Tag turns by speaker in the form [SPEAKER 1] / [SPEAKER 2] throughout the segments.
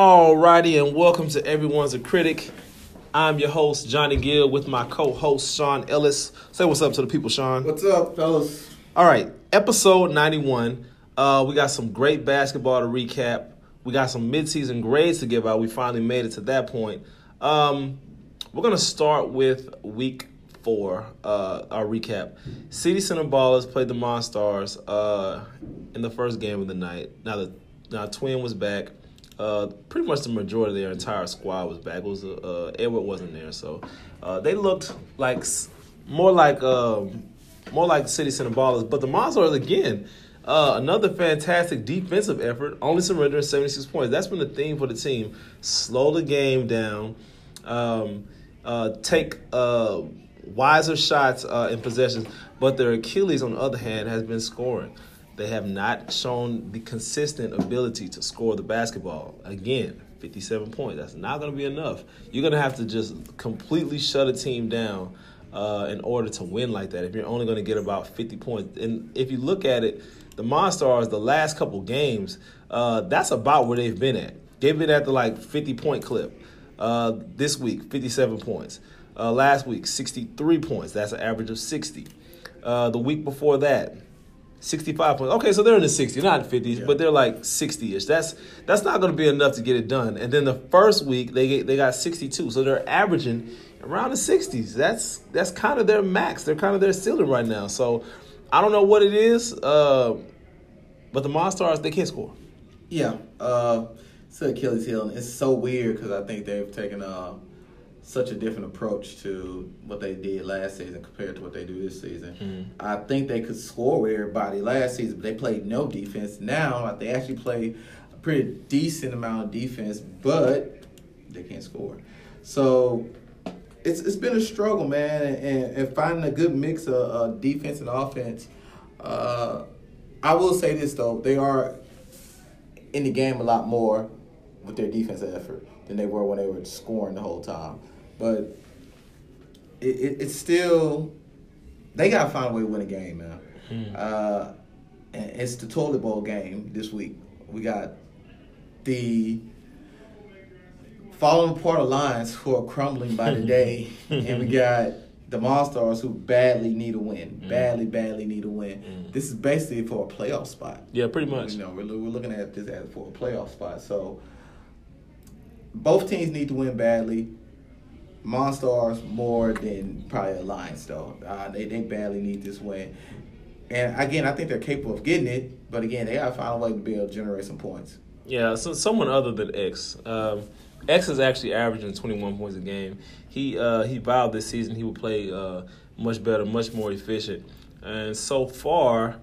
[SPEAKER 1] Alrighty, and welcome to Everyone's a Critic. I'm your host, Johnny Gill, with my co host, Sean Ellis. Say what's up to the people, Sean.
[SPEAKER 2] What's up, fellas?
[SPEAKER 1] All right, episode 91. Uh, we got some great basketball to recap. We got some midseason grades to give out. We finally made it to that point. Um, we're going to start with week four, uh, our recap. City Center Ballers played the Monstars uh, in the first game of the night. Now, the now Twin was back. Uh, pretty much the majority of their entire squad was back. It was uh, Edward wasn't there, so uh, they looked like more like um, more like City Center Ballers. But the Monstars again, uh, another fantastic defensive effort, only surrendering 76 points. That's been the theme for the team. Slow the game down, um, uh, take uh, wiser shots uh, in possessions. But their Achilles, on the other hand, has been scoring. They have not shown the consistent ability to score the basketball. Again, 57 points. That's not going to be enough. You're going to have to just completely shut a team down uh, in order to win like that. If you're only going to get about 50 points, and if you look at it, the Monstars, the last couple games, uh, that's about where they've been at. They've been at the like 50 point clip. Uh, this week, 57 points. Uh, last week, 63 points. That's an average of 60. Uh, the week before that, 65 points. Okay, so they're in the 60s, not 50s, but they're like 60ish. That's that's not going to be enough to get it done. And then the first week they get, they got 62, so they're averaging around the 60s. That's that's kind of their max. They're kind of their ceiling right now. So I don't know what it is, uh, but the Monstars they can't score.
[SPEAKER 2] Yeah, uh, it's Achilles heel, it's so weird because I think they've taken uh, such a different approach to what they did last season compared to what they do this season. I think they could score with everybody last season, but they played no defense. Now they actually play a pretty decent amount of defense, but they can't score. So it's it's been a struggle, man, and, and finding a good mix of uh, defense and offense. Uh, I will say this though, they are in the game a lot more with their defensive effort than they were when they were scoring the whole time. But it, it, it's still they gotta find a way to win a game, man. Hmm. Uh, and it's the toilet bowl game this week. We got the falling apart alliance who are crumbling by the day, and we got the Monstars who badly need a win, hmm. badly, badly need a win. Hmm. This is basically for a playoff spot.
[SPEAKER 1] Yeah, pretty much.
[SPEAKER 2] You know, we're, we're looking at this as for a playoff spot. So both teams need to win badly. Monstars more than probably Alliance though. Uh, they they badly need this win. And again, I think they're capable of getting it, but again, they gotta find a way to be able to generate some points.
[SPEAKER 1] Yeah, so someone other than X. Um, X is actually averaging 21 points a game. He uh, he vowed this season he would play uh, much better, much more efficient, and so far,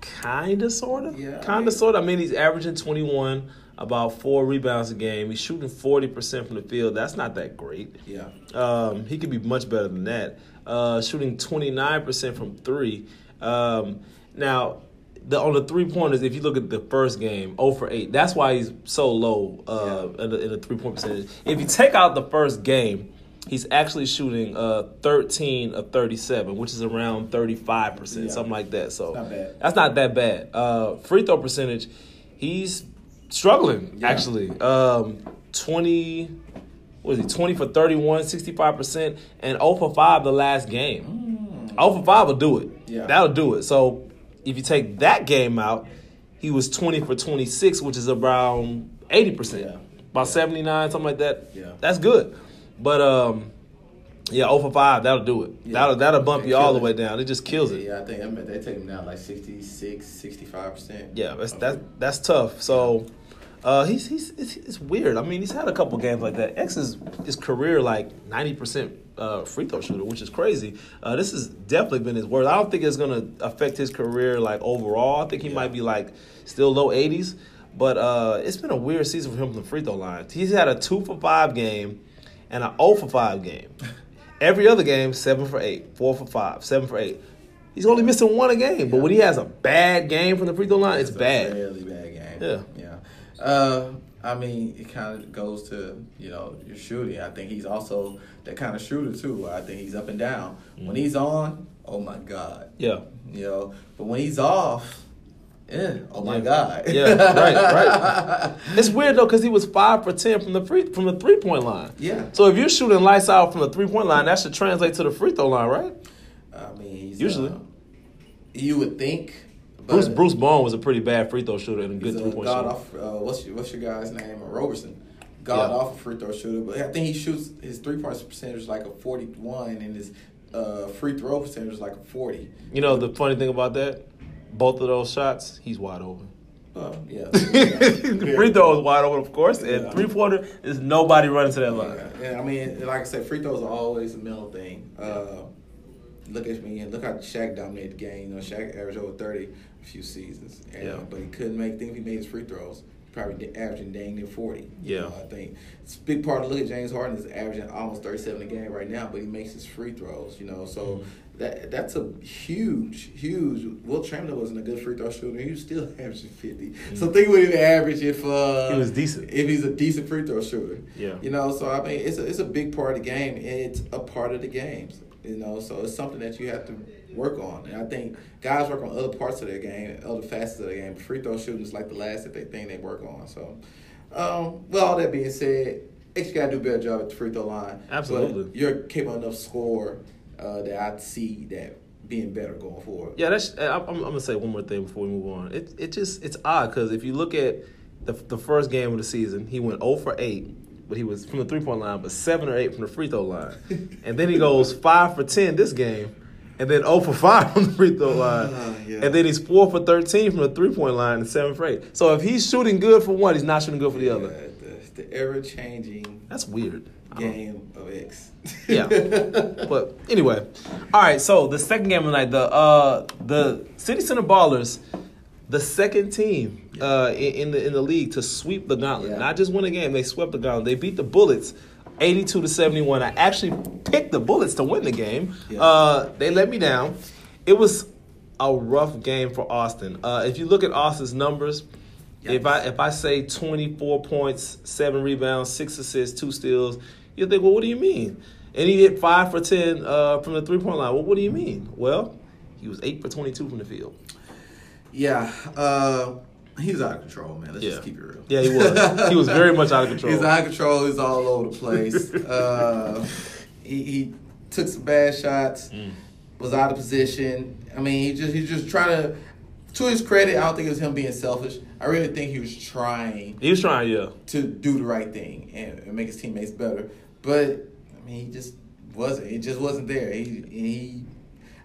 [SPEAKER 1] kind of, sort of,
[SPEAKER 2] Yeah, I
[SPEAKER 1] kind
[SPEAKER 2] mean-
[SPEAKER 1] of, sort of. I mean, he's averaging 21, about four rebounds a game. He's shooting 40 percent from the field. That's not that great.
[SPEAKER 2] Yeah.
[SPEAKER 1] Um, he could be much better than that. Uh, shooting 29% from three. Um, now, the, on the three pointers, if you look at the first game, 0 for 8. That's why he's so low uh, in, the, in the three point percentage. If you take out the first game, he's actually shooting uh, 13 of 37, which is around 35%,
[SPEAKER 2] Yeah.
[SPEAKER 1] something like that. So
[SPEAKER 2] Not bad.
[SPEAKER 1] that's not that bad. Uh, free throw percentage, he's struggling,
[SPEAKER 2] Yeah.
[SPEAKER 1] actually. Um, 20 what is he, 20 for 31, 65%, and 0 for 5 the last game. 0 for 5 will do it.
[SPEAKER 2] Yeah.
[SPEAKER 1] That'll do it. So if you take that game out, he was 20 for 26, which is around 80%. About 79, something like that.
[SPEAKER 2] Yeah.
[SPEAKER 1] That's good. But um yeah, 0 for 5, that'll do it.
[SPEAKER 2] Yeah.
[SPEAKER 1] That'll that'll bump you all the
[SPEAKER 2] it.
[SPEAKER 1] way down. It just kills it.
[SPEAKER 2] Yeah, I think I mean, they take him down like 66, 65%.
[SPEAKER 1] Yeah, that's that's that's tough. So uh, he's he's it's, it's weird. I mean, he's had a couple games like that. X is his career like ninety percent uh, free throw shooter, which is crazy. Uh, this has definitely been his worst. I don't think it's gonna affect his career like overall. I think he might be like still low eighties. But uh, it's been a weird season for him from the free throw line. He's had a two for five game and an 0 for five game. Every other game, seven for eight, four for five, seven for eight. He's only missing one a game, but when he has a bad game from the free throw line, it's
[SPEAKER 2] a
[SPEAKER 1] bad.
[SPEAKER 2] Really bad game.
[SPEAKER 1] Yeah.
[SPEAKER 2] Yeah. Uh, I mean, it kind of goes to you know your shooting. I think he's also that kind of shooter too. I think he's up and down.
[SPEAKER 1] Mm-hmm.
[SPEAKER 2] When he's on, oh my god.
[SPEAKER 1] Yeah.
[SPEAKER 2] You know, but when he's off, Yeah. Oh my God.
[SPEAKER 1] Yeah, right, right. It's weird though because he was five for ten from the free from the three point line.
[SPEAKER 2] Yeah.
[SPEAKER 1] So if you're shooting lights out from the three point line, that should translate to the free throw line, right?
[SPEAKER 2] I mean, he's,
[SPEAKER 1] Usually.
[SPEAKER 2] uh, you would think.
[SPEAKER 1] Bruce Bruce Bowen was a pretty bad free throw shooter and a good three point
[SPEAKER 2] god
[SPEAKER 1] shooter.
[SPEAKER 2] off. Uh, what's your, what's your guy's name? Uh, Roberson. God
[SPEAKER 1] Yeah.
[SPEAKER 2] awful free throw shooter, but I think he shoots his three point percentage is like a forty one, and his uh, free throw percentage is like a forty.
[SPEAKER 1] You know the funny thing about that, both of those shots, he's wide open.
[SPEAKER 2] Uh, yeah.
[SPEAKER 1] free throw is wide open, of course, and
[SPEAKER 2] Yeah.
[SPEAKER 1] three pointer is nobody running to that line.
[SPEAKER 2] Yeah, I mean, like I said, free throws are always a mental thing. Uh, look at me and look how Shaq dominated the game. You know, Shaq averaged over thirty a few seasons, and,
[SPEAKER 1] Yeah.
[SPEAKER 2] but he couldn't make. things. if he made his free throws, probably averaging dang near forty.
[SPEAKER 1] Yeah.
[SPEAKER 2] you know, I think it's a big part of look at James Harden is averaging almost thirty seven a game right now, but he makes his free throws. You know, so.
[SPEAKER 1] Mm-hmm.
[SPEAKER 2] That that's a huge, huge. Wilt Chamberlain wasn't a good free throw shooter. He was still averaging 50 So think what he would average if uh,
[SPEAKER 1] Mm-hmm. He was decent.
[SPEAKER 2] If he's a decent free throw shooter.
[SPEAKER 1] Yeah.
[SPEAKER 2] You know, so I mean, it's a, it's a big part of the game. and It's a part of the games. You know, so it's something that you have to work on. And I think guys work on other parts of their game, other facets of their game. Free throw shooting is like the last that they think they work on. So, um, with all that being said, X got to do a better job at the free throw line.
[SPEAKER 1] Absolutely.
[SPEAKER 2] But you're capable enough score uh, that I see that being better going forward.
[SPEAKER 1] Yeah, that's. I- I'm, I'm gonna say one more thing before we move on. It it just it's odd because if you look at the the first game of the season, he went 0 for 8, but he was from the three point line, but seven or eight from the free throw line, and then he goes five for 10 this game, and then 0 for 5 from the free throw line,
[SPEAKER 2] Ah, yeah.
[SPEAKER 1] and then he's four for 13 from the three point line and seven for eight. So if he's shooting good for one, he's not shooting good for the other.
[SPEAKER 2] the, the ever changing
[SPEAKER 1] That's weird.
[SPEAKER 2] Game of X.
[SPEAKER 1] Yeah. but anyway, all right. So the second game of the night, the uh, the City Center Ballers, the second team uh, in, the in the league to sweep the gauntlet.
[SPEAKER 2] Yeah.
[SPEAKER 1] Not just win a game, they swept the gauntlet. They beat the Bullets. 82 to 71. I actually picked the Bullets to win the game.
[SPEAKER 2] Yeah.
[SPEAKER 1] Uh, they let me down. It was a rough game for Austin. Uh, if you look at Austin's numbers, if I if I say 24 points, seven rebounds, six assists, two steals, you think, well, what do you mean? And he hit five for 10 uh, from the three point line. Well, what do you mean? Well, he was eight for 22 from the field.
[SPEAKER 2] Yeah, uh, he was out of control, man. Let's
[SPEAKER 1] Yeah.
[SPEAKER 2] just keep it real.
[SPEAKER 1] Yeah, he was. He was very much out of control.
[SPEAKER 2] He's out of control. He's all over the place. uh, he, he took some bad shots.
[SPEAKER 1] Mm.
[SPEAKER 2] Was out of position. I mean, he just he's just trying to. To his credit, I don't think it was him being selfish. I really think he was trying
[SPEAKER 1] He was trying, yeah.
[SPEAKER 2] to do the right thing and, and make his teammates better. But I mean, he just wasn't. It just wasn't there. He he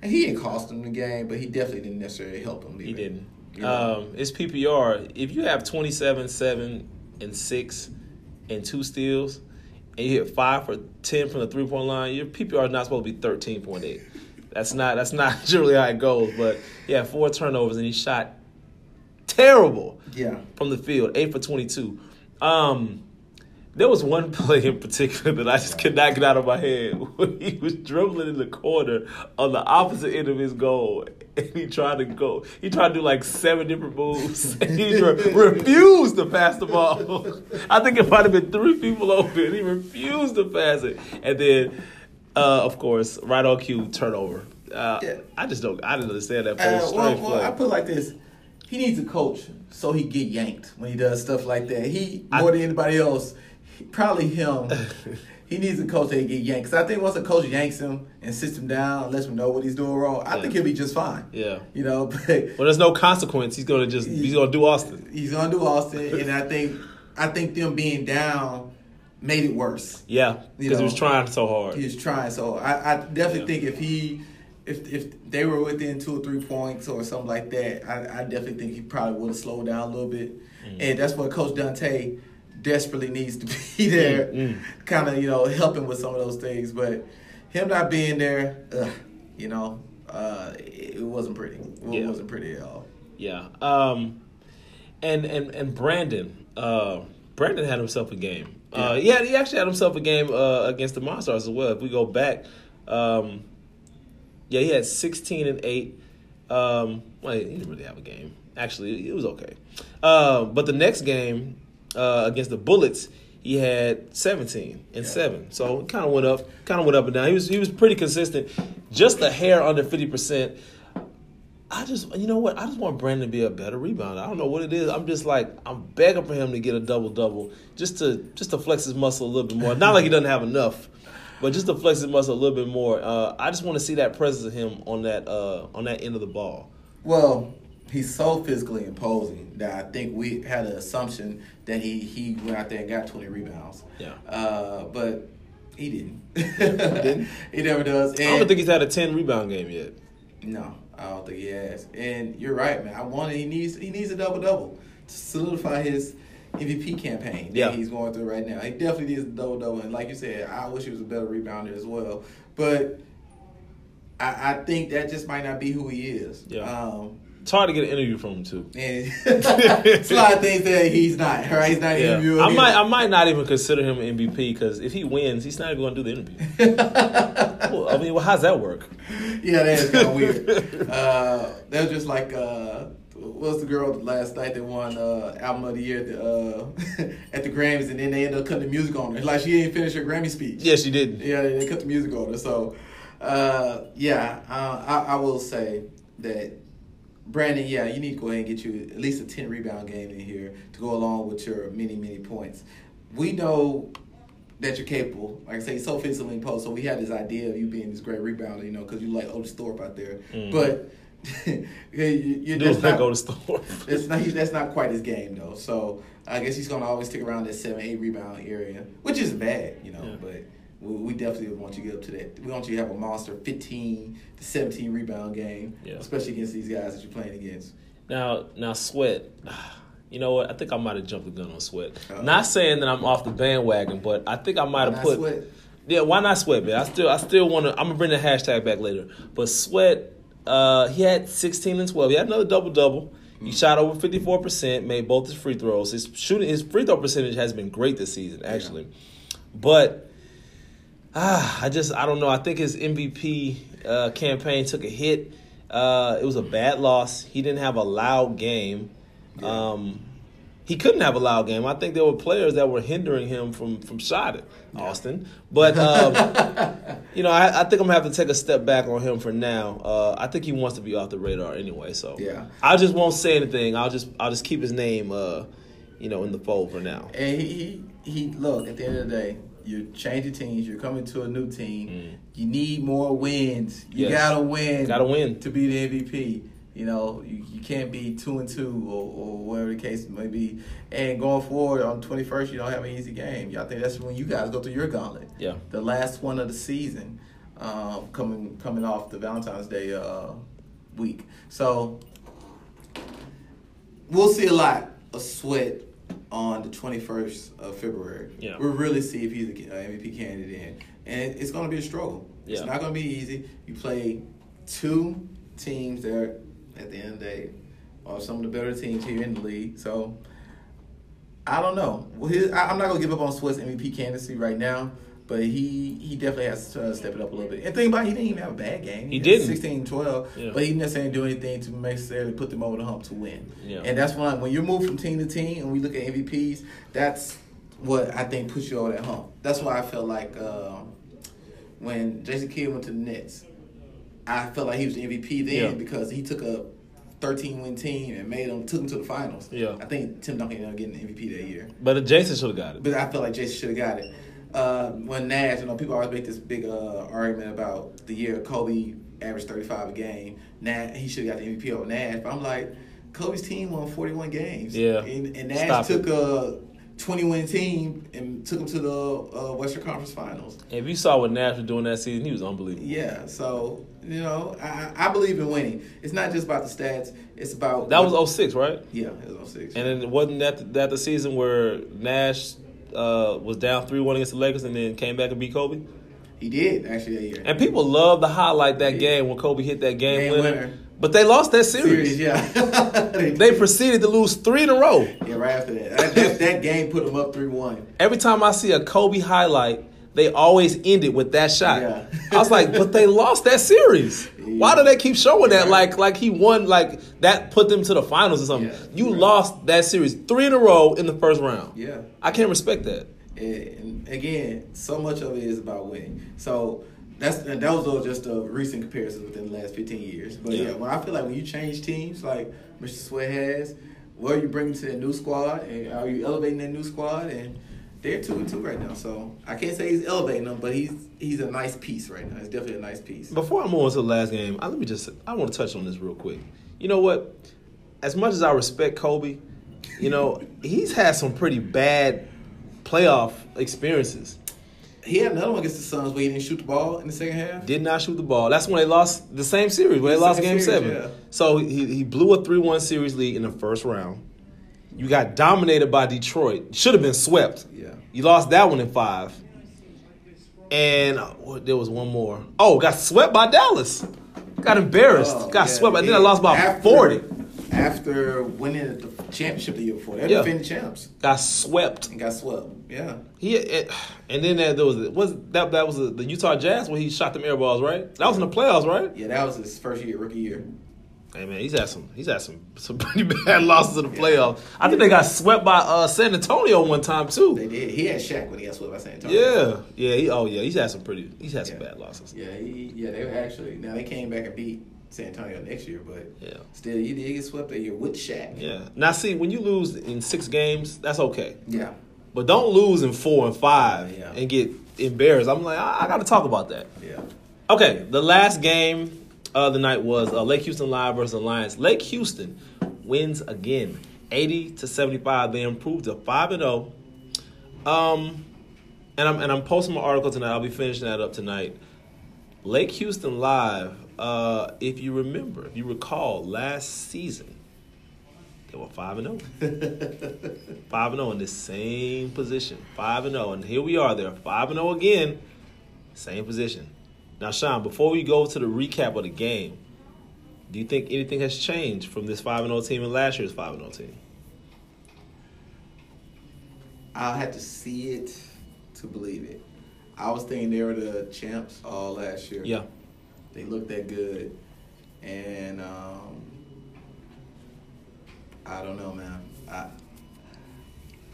[SPEAKER 2] and he didn't cost him the game, but he definitely didn't necessarily help him. Either.
[SPEAKER 1] He didn't.
[SPEAKER 2] You know?
[SPEAKER 1] Um, it's PPR. If you have 27, 7, and 6 and two steals, and you hit 5 for 10 from the three point line, your PPR is not supposed to be 13.8. That's not that's not generally how it goes. But yeah, four turnovers and he shot terrible
[SPEAKER 2] yeah.
[SPEAKER 1] from the field, eight for twenty-two. Um, there was one play in particular that I just could not get out of my head. When he was dribbling in the corner on the opposite end of his goal, and he tried to go. He tried to do like seven different moves, and he re- refused to pass the ball. I think it might have been three people open. and He refused to pass it, and then, uh, of course, right on cue, turnover. Uh,
[SPEAKER 2] Yeah.
[SPEAKER 1] I just don't. I didn't understand that play.
[SPEAKER 2] Uh, well, well. I put it like this: he needs a coach so he get yanked when he does stuff like that. He
[SPEAKER 1] I-
[SPEAKER 2] more than anybody else, probably him. he needs a coach that get yanked. 'Cause I think once a coach yanks him and sits him down, and lets him know what he's doing wrong, I
[SPEAKER 1] Yeah.
[SPEAKER 2] think he'll be just fine.
[SPEAKER 1] yeah.
[SPEAKER 2] You know, but
[SPEAKER 1] Well, there's no consequence. He's gonna just he's gonna do Austin.
[SPEAKER 2] he's gonna do Austin, and I think I think them being down made it worse.
[SPEAKER 1] Yeah, because he was trying so hard.
[SPEAKER 2] He was trying. So I, I definitely
[SPEAKER 1] Yeah.
[SPEAKER 2] think if he, if if they were within two or three points or something like that, I, I definitely think he probably would have slowed down a little bit.
[SPEAKER 1] Mm.
[SPEAKER 2] And that's what Coach Dante desperately needs to be there,
[SPEAKER 1] Mm, mm.
[SPEAKER 2] kind of you know helping with some of those things. But him not being there, ugh, you know, uh, it, it wasn't pretty. It
[SPEAKER 1] Yeah.
[SPEAKER 2] wasn't pretty at all.
[SPEAKER 1] Yeah. Um, and and and Brandon, uh, Brandon had himself a game. Uh,
[SPEAKER 2] Yeah.
[SPEAKER 1] he had, he actually had himself a game uh, against the Monstars as well. If we go back, um, yeah, he had sixteen and eight. Um, well, he didn't really have a game. Actually, it was okay. Uh, but the next game uh, against the Bullets, he had seventeen and
[SPEAKER 2] Yeah.
[SPEAKER 1] seven. So it kind of went up, kind of went up and down. He was he was pretty consistent, just a hair under fifty percent. I just, you know what? I just want Brandon to be a better rebounder. I don't know what it is. I'm just like, I'm begging for him to get a double double, just to just to flex his muscle a little bit more. Not like he doesn't have enough, but just to flex his muscle a little bit more. Uh, I just want to see that presence of him on that uh, on that end of the ball.
[SPEAKER 2] Well, he's so physically imposing that I think we had an assumption that he he went out there and got 20 rebounds.
[SPEAKER 1] Yeah.
[SPEAKER 2] Uh, but he didn't.
[SPEAKER 1] didn't?
[SPEAKER 2] he never does. And
[SPEAKER 1] I don't think he's had a ten rebound game yet.
[SPEAKER 2] No, I don't think he has. And you're right, man. I want he needs he needs a double double to solidify his MVP campaign
[SPEAKER 1] Yeah.
[SPEAKER 2] that he's going through right now. He definitely needs a double double. And like you said, I wish he was a better rebounder as well. But I, I think that just might not be who he is.
[SPEAKER 1] Yeah.
[SPEAKER 2] Um,
[SPEAKER 1] It's hard to get an interview from him too.
[SPEAKER 2] and it's a lot of things that he's not. Right? He's not
[SPEAKER 1] Yeah.
[SPEAKER 2] interviewing.
[SPEAKER 1] I might, I might not even consider him MVP because if he wins, he's not even going to do the interview. well, I mean, well, how's that work?
[SPEAKER 2] yeah, that is kind of weird. Uh, that was just like uh, what was the girl last night that won uh, album of the year at the, uh, at the Grammys, and then they ended up cutting the music on her. Like she didn't finish her Grammy speech.
[SPEAKER 1] Yeah, she didn't.
[SPEAKER 2] Yeah, they cut the music on her. So, uh, yeah, uh, I, I will say that Brandon, yeah, you need to go ahead and get you at least a ten rebound game in here to go along with your many many points. We know that you're capable. Like I say, so physically imposed. So we had this idea of you being this great rebounder, you know, because you like Otis Thorpe out there.
[SPEAKER 1] Mhm.
[SPEAKER 2] But you, just
[SPEAKER 1] not
[SPEAKER 2] not,
[SPEAKER 1] go to store.
[SPEAKER 2] that's not that's not quite his game though. So I guess he's gonna always stick around that seven eight rebound area, which is bad, you know.
[SPEAKER 1] Yeah.
[SPEAKER 2] But we, we definitely want you to get up to that. We want you to have a monster fifteen to seventeen rebound game,
[SPEAKER 1] Yeah.
[SPEAKER 2] especially against these guys that you're playing against.
[SPEAKER 1] Now, now, Sweat. You know what? I think I might have jumped the gun on Sweat.
[SPEAKER 2] Uh-oh.
[SPEAKER 1] Not saying that I'm off the bandwagon, but I think I might have put.
[SPEAKER 2] Sweat.
[SPEAKER 1] Yeah, why not Sweat, man? I still, I still want to. I'm gonna bring the hashtag back later. But Sweat, uh, he had 16 and 12. He had another double double. He shot over 54 percent, made both his free throws. His shooting, his free throw percentage has been great this season, actually. But ah, I just, I don't know. I think his MVP uh, campaign took a hit. Uh, it was a bad loss. He didn't have a loud game.
[SPEAKER 2] Yeah.
[SPEAKER 1] Um, he couldn't have a loud game. I think there were players that were hindering him from from shot it, Austin. But um, you know, I, I think I'm gonna have to take a step back on him for now. Uh, I think he wants to be off the radar anyway. So
[SPEAKER 2] Yeah.
[SPEAKER 1] I just won't say anything. I'll just I'll just keep his name, uh, you know, in the fold for now.
[SPEAKER 2] And he, he, he, look, at the end of the day, you're changing teams, you're coming to a new team.
[SPEAKER 1] Mm.
[SPEAKER 2] You need more wins. You
[SPEAKER 1] Yes.
[SPEAKER 2] gotta win.
[SPEAKER 1] Gotta win.
[SPEAKER 2] To be the MVP. You know, you, you can't be two and two or, or whatever the case may be. And going forward on 21st, you don't have an easy game. I think that's when you guys go through your gauntlet.
[SPEAKER 1] Yeah.
[SPEAKER 2] The last one of the season, um, coming coming off the Valentine's Day uh, week. So we'll see a lot of sweat on the 21st of February.
[SPEAKER 1] Yeah.
[SPEAKER 2] We'll really see if he's a uh, MVP candidate. And it's going to be a struggle. It's not going to be easy. You play two teams that at the end of the day, are some of the better teams here in the league. So I don't know. Well, his, I, I'm not going to give up on Sweat's MVP candidacy right now. But he, he definitely has to uh, step it up a little bit. And think about it, he didn't even have a bad game.
[SPEAKER 1] He
[SPEAKER 2] had
[SPEAKER 1] didn't.
[SPEAKER 2] 16 12.
[SPEAKER 1] Yeah.
[SPEAKER 2] But he didn't necessarily do anything to necessarily put them over the hump to win.
[SPEAKER 1] Yeah.
[SPEAKER 2] And that's why when you move from team to team and we look at MVPs, that's what I think puts you over that hump. That's why I felt like um, when Jason Kidd went to the Nets, I felt like he was the MVP then
[SPEAKER 1] Yeah.
[SPEAKER 2] because he took a 13 win team and made them took them to the finals.
[SPEAKER 1] Yeah.
[SPEAKER 2] I think Tim Duncan ended up getting the MVP that year.
[SPEAKER 1] But Jason should have got it.
[SPEAKER 2] But I felt like Jason should have got it. Uh, when Nash, you know, people always make this big uh, argument about the year Kobe averaged 35 a game. Nash, he should have got the MVP over Nash. But I'm like, Kobe's team won 41 games.
[SPEAKER 1] Yeah.
[SPEAKER 2] And, and
[SPEAKER 1] Stop
[SPEAKER 2] Nash
[SPEAKER 1] it.
[SPEAKER 2] took a 20 win team and took them to the uh, Western Conference Finals.
[SPEAKER 1] If you saw what Nash was doing that season, he was unbelievable.
[SPEAKER 2] Yeah. So, you know, I, I believe in winning. It's not just about the stats, it's about.
[SPEAKER 1] That was 06, right?
[SPEAKER 2] Yeah, it was 06.
[SPEAKER 1] And then it wasn't that that the season where Nash uh, was down three one against the Lakers and then came back and beat Kobe?
[SPEAKER 2] he did, actually, that year.
[SPEAKER 1] And people love to highlight that game when Kobe hit that game,
[SPEAKER 2] Game
[SPEAKER 1] winner.
[SPEAKER 2] winner.
[SPEAKER 1] But they lost that series.
[SPEAKER 2] Series, yeah.
[SPEAKER 1] They proceeded to lose three in a row.
[SPEAKER 2] Yeah, right after that. That, that, that game put them up 3 1.
[SPEAKER 1] Every time I see a Kobe highlight, they always end it with that shot.
[SPEAKER 2] Yeah.
[SPEAKER 1] I was like, but they lost that series. Why do they keep showing that?
[SPEAKER 2] Yeah.
[SPEAKER 1] Like, like he won, like that put them to the finals or something.
[SPEAKER 2] Yeah.
[SPEAKER 1] You
[SPEAKER 2] Right.
[SPEAKER 1] lost that series three in a row in the first round.
[SPEAKER 2] Yeah.
[SPEAKER 1] I can't respect that.
[SPEAKER 2] And again, so much of it is about winning. So That's and that was all just a recent comparison within the last fifteen years. But yeah,
[SPEAKER 1] Yeah.
[SPEAKER 2] when I feel like when you change teams, like Mr. Sweat has, what are you bringing to that new squad, and are you elevating that new squad? And they're two and two right now, so I can't say he's elevating them, but he's he's a nice piece right now. He's definitely a nice piece.
[SPEAKER 1] Before I move on to the last game, I, let me just I want to touch on this real quick. You know what? As much as I respect Kobe, you know he's had some pretty bad playoff experiences.
[SPEAKER 2] He had another one against the Suns where he didn't shoot the ball in the second half.
[SPEAKER 1] Did not shoot the ball. That's when they lost the same series. where they
[SPEAKER 2] The
[SPEAKER 1] lost Game
[SPEAKER 2] series,
[SPEAKER 1] Seven.
[SPEAKER 2] yeah.
[SPEAKER 1] So he he blew a three one series lead in the first round. You got dominated by Detroit. Should have been swept. You lost that one in five. And uh, what- there was one more. Oh, got swept by Dallas. Got embarrassed.
[SPEAKER 2] Oh,
[SPEAKER 1] got
[SPEAKER 2] yeah,
[SPEAKER 1] swept. I think I lost by
[SPEAKER 2] After-
[SPEAKER 1] forty.
[SPEAKER 2] After winning the championship the year before, they're
[SPEAKER 1] Yeah.
[SPEAKER 2] defending champs
[SPEAKER 1] Got swept.
[SPEAKER 2] and got swept. Yeah.
[SPEAKER 1] He it, and then there was was that that was the, the Utah Jazz when he shot them air balls, right? That was in the playoffs, right?
[SPEAKER 2] Yeah, that was his first year, rookie year.
[SPEAKER 1] Hey man, he's had some he's had some some pretty bad losses in the playoffs. I think they got swept by uh, San Antonio one time too.
[SPEAKER 2] They did. He had Shaq when he got swept by San Antonio.
[SPEAKER 1] Yeah, yeah. He, oh yeah, he's had some pretty he's had some bad losses.
[SPEAKER 2] Yeah, he, yeah, they were actually now they came back and beat San Antonio next year, but
[SPEAKER 1] Yeah.
[SPEAKER 2] still, he did get swept that year with Shaq.
[SPEAKER 1] Yeah. Now see, when you lose in six games, that's okay,
[SPEAKER 2] yeah,
[SPEAKER 1] but don't lose in four and five
[SPEAKER 2] Yeah.
[SPEAKER 1] and get embarrassed. I'm like, I, I got to talk about that.
[SPEAKER 2] yeah.
[SPEAKER 1] Okay, the last game of the night was uh, Lake Houston Live versus Alliance. Lake Houston wins again, eighty to seventy five. They improved to five and zero. Um, and I'm and I'm posting my article tonight. I'll be finishing that up tonight. Lake Houston Live. Uh, if you remember, if you recall, last season they were five and zero. Five and zero in the same position. Five and zero, and here we are. They're five and zero again, same position. Now, Sean, before we go to the recap of the game, do you think anything has changed from this five and zero team and last year's five and zero team?
[SPEAKER 2] I'll have to see it to believe it. I was thinking they were the champs all last year.
[SPEAKER 1] Yeah,
[SPEAKER 2] they looked that good, and um, I don't know, man. I,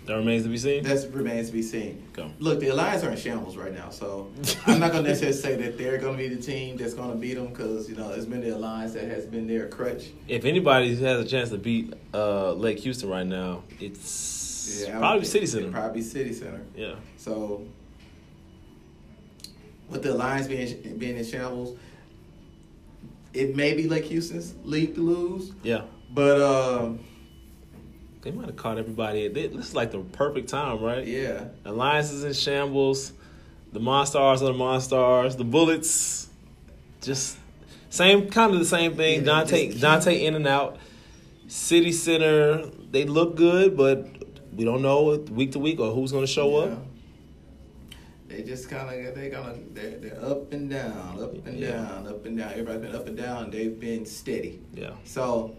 [SPEAKER 1] that remains to be seen.
[SPEAKER 2] that remains to be seen.
[SPEAKER 1] Go.
[SPEAKER 2] Look, the Alliance are in shambles right now, so I'm not going to necessarily say that they're going to be the team that's going to beat them because you know it's been the Alliance that has been their crutch.
[SPEAKER 1] If anybody has a chance to beat uh, Lake Houston right now, it's
[SPEAKER 2] would
[SPEAKER 1] probably City Center.
[SPEAKER 2] Probably City Center.
[SPEAKER 1] Yeah,
[SPEAKER 2] So, with the Alliance being being in shambles, it may be Lake Houston's league to lose,
[SPEAKER 1] yeah.
[SPEAKER 2] but um,
[SPEAKER 1] They might have caught everybody. They, this is like the perfect time, right?
[SPEAKER 2] yeah,
[SPEAKER 1] Alliances in shambles. The Monstars are the Monstars. The Bullets, just same kind of the same thing.
[SPEAKER 2] Yeah,
[SPEAKER 1] Dante Dante in and out. City Center, they look good, but we don't know week to week or who's going to show
[SPEAKER 2] yeah.
[SPEAKER 1] up.
[SPEAKER 2] They just kind of they gonna they're, they're up and down, up and
[SPEAKER 1] Yeah.
[SPEAKER 2] down, up and down. Everybody's been up and down. They've been steady.
[SPEAKER 1] Yeah,
[SPEAKER 2] So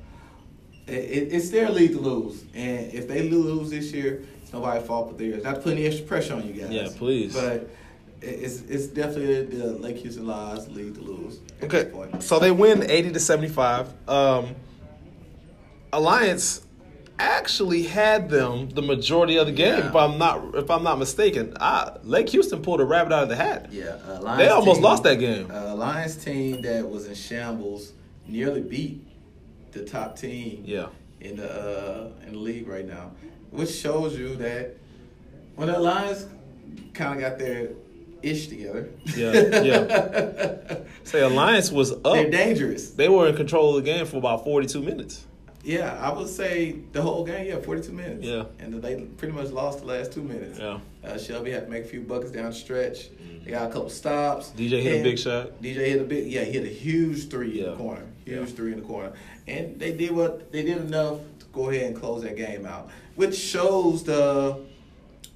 [SPEAKER 2] it, it, it's their league to lose, and if they lose this year, it's nobody's fault but theirs. Not to put any extra pressure on you guys.
[SPEAKER 1] Yeah, please.
[SPEAKER 2] But it's it's definitely the Lake Houston Lions league to lose.
[SPEAKER 1] Okay, so they win eighty to seventy five. Um, Alliance actually had them the majority of the game.
[SPEAKER 2] Yeah.
[SPEAKER 1] If I'm not if I'm not mistaken, I, Lake Houston pulled a rabbit out of the hat.
[SPEAKER 2] Yeah, uh,
[SPEAKER 1] They almost
[SPEAKER 2] team-
[SPEAKER 1] lost that game.
[SPEAKER 2] Uh, Lions team that was in shambles nearly beat the top team.
[SPEAKER 1] Yeah,
[SPEAKER 2] in the uh, in the league right now, which shows you that when the Lions kind of got their ish together,
[SPEAKER 1] Yeah, yeah. say Alliance was up.
[SPEAKER 2] they're dangerous.
[SPEAKER 1] They were in control of the game for about forty two minutes.
[SPEAKER 2] Yeah, I would say the whole game, yeah, 42 minutes.
[SPEAKER 1] Yeah.
[SPEAKER 2] And they pretty much lost the last two minutes.
[SPEAKER 1] Yeah.
[SPEAKER 2] Uh, Shelby had to make a few buckets down the stretch. They got a couple stops.
[SPEAKER 1] DJ hit a big shot.
[SPEAKER 2] DJ hit a big, yeah, he hit a huge three in the corner. Huge
[SPEAKER 1] Yeah.
[SPEAKER 2] three in the corner. And they did what, they did enough to go ahead and close that game out, which shows the,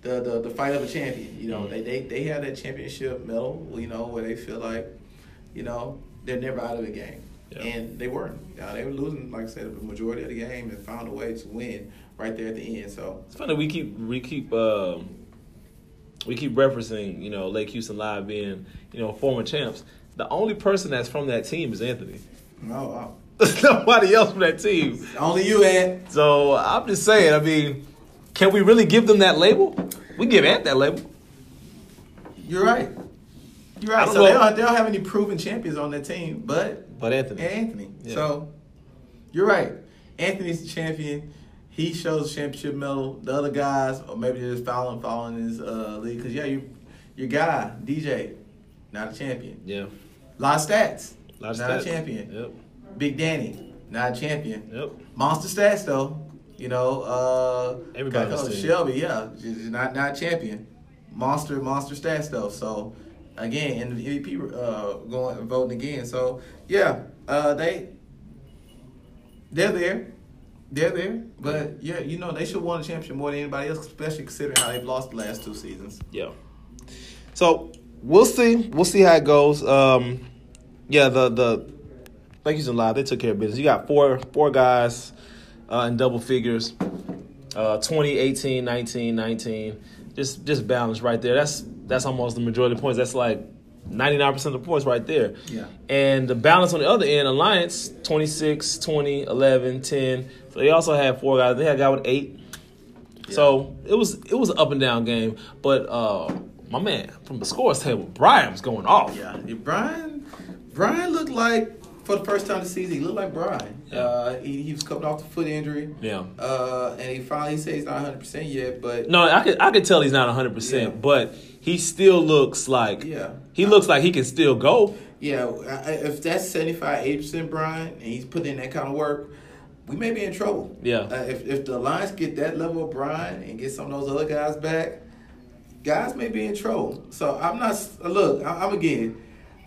[SPEAKER 2] the, the, the fight of a champion. You know,
[SPEAKER 1] Mhm.
[SPEAKER 2] they, they, they have that championship medal, you know, where they feel like, you know, they're never out of the game.
[SPEAKER 1] Yeah.
[SPEAKER 2] And they weren't. Uh, they were losing, like I said, the majority of the game and found a way to win right there at the end. So,
[SPEAKER 1] It's funny we keep we keep um, we keep referencing you know Lake Houston Live being you know former champs. The only person that's from that team is Anthony.
[SPEAKER 2] no.
[SPEAKER 1] Nobody else from that team.
[SPEAKER 2] Only you, Ed.
[SPEAKER 1] So I'm just saying. I mean, can we really give them that label? We give Ant that label.
[SPEAKER 2] You're right. You're right. So
[SPEAKER 1] know-
[SPEAKER 2] they don't, they don't have any proven champions on their team, but
[SPEAKER 1] But Anthony.
[SPEAKER 2] Anthony.
[SPEAKER 1] Yeah.
[SPEAKER 2] So you're right. Anthony's the champion. He shows championship medal. The other guys, or maybe they're just following following his uh, lead. Because yeah, you your guy DJ, not a champion.
[SPEAKER 1] Yeah.
[SPEAKER 2] lot of stats,
[SPEAKER 1] lot of
[SPEAKER 2] not
[SPEAKER 1] stats.
[SPEAKER 2] a champion.
[SPEAKER 1] Yep.
[SPEAKER 2] Big Danny, not a champion.
[SPEAKER 1] Yep.
[SPEAKER 2] Monster stats though. You know, uh,
[SPEAKER 1] Everybody
[SPEAKER 2] guy called
[SPEAKER 1] on this team.
[SPEAKER 2] Shelby, yeah, just not not champion. Monster, monster stats though. So again, in the MVP uh, going voting again. So yeah, uh, they they're there. They're there, but yeah, you know they should have a championship more than anybody else, especially considering how they've lost the last two seasons.
[SPEAKER 1] Yeah. So we'll see. We'll see how it goes. Um, yeah, the the like you said, live. They took care of business. You got four four guys uh, in double figures. Uh, 20, 18, 19, 19. Just just balance right there. That's that's almost the majority of points. That's like 99% of the points right there.
[SPEAKER 2] Yeah.
[SPEAKER 1] And the balance on the other end, Alliance, 26, 20, 11, 10. So they also had four guys. They had a guy with eight. So it was it was an up and down game. But uh, my man from the scores table, Brian was going off.
[SPEAKER 2] Yeah, yeah, Brian. Brian looked like for the first time this season, he looked like Brian.
[SPEAKER 1] Yeah.
[SPEAKER 2] Uh, he, he was coming off the foot injury.
[SPEAKER 1] Yeah.
[SPEAKER 2] Uh, and he finally says he's not 100 percent yet, but
[SPEAKER 1] No, I could I could tell he's not 100,
[SPEAKER 2] Yeah.
[SPEAKER 1] percent but he still looks like
[SPEAKER 2] Yeah.
[SPEAKER 1] he looks like he can still go.
[SPEAKER 2] yeah, if that's 75, 80 percent Brian, and he's putting in that kind of work, we may be in trouble.
[SPEAKER 1] Yeah.
[SPEAKER 2] Uh, if if the Lions get that level of Brian and get some of those other guys back, guys may be in trouble. So I'm not. Look, I- I'm again.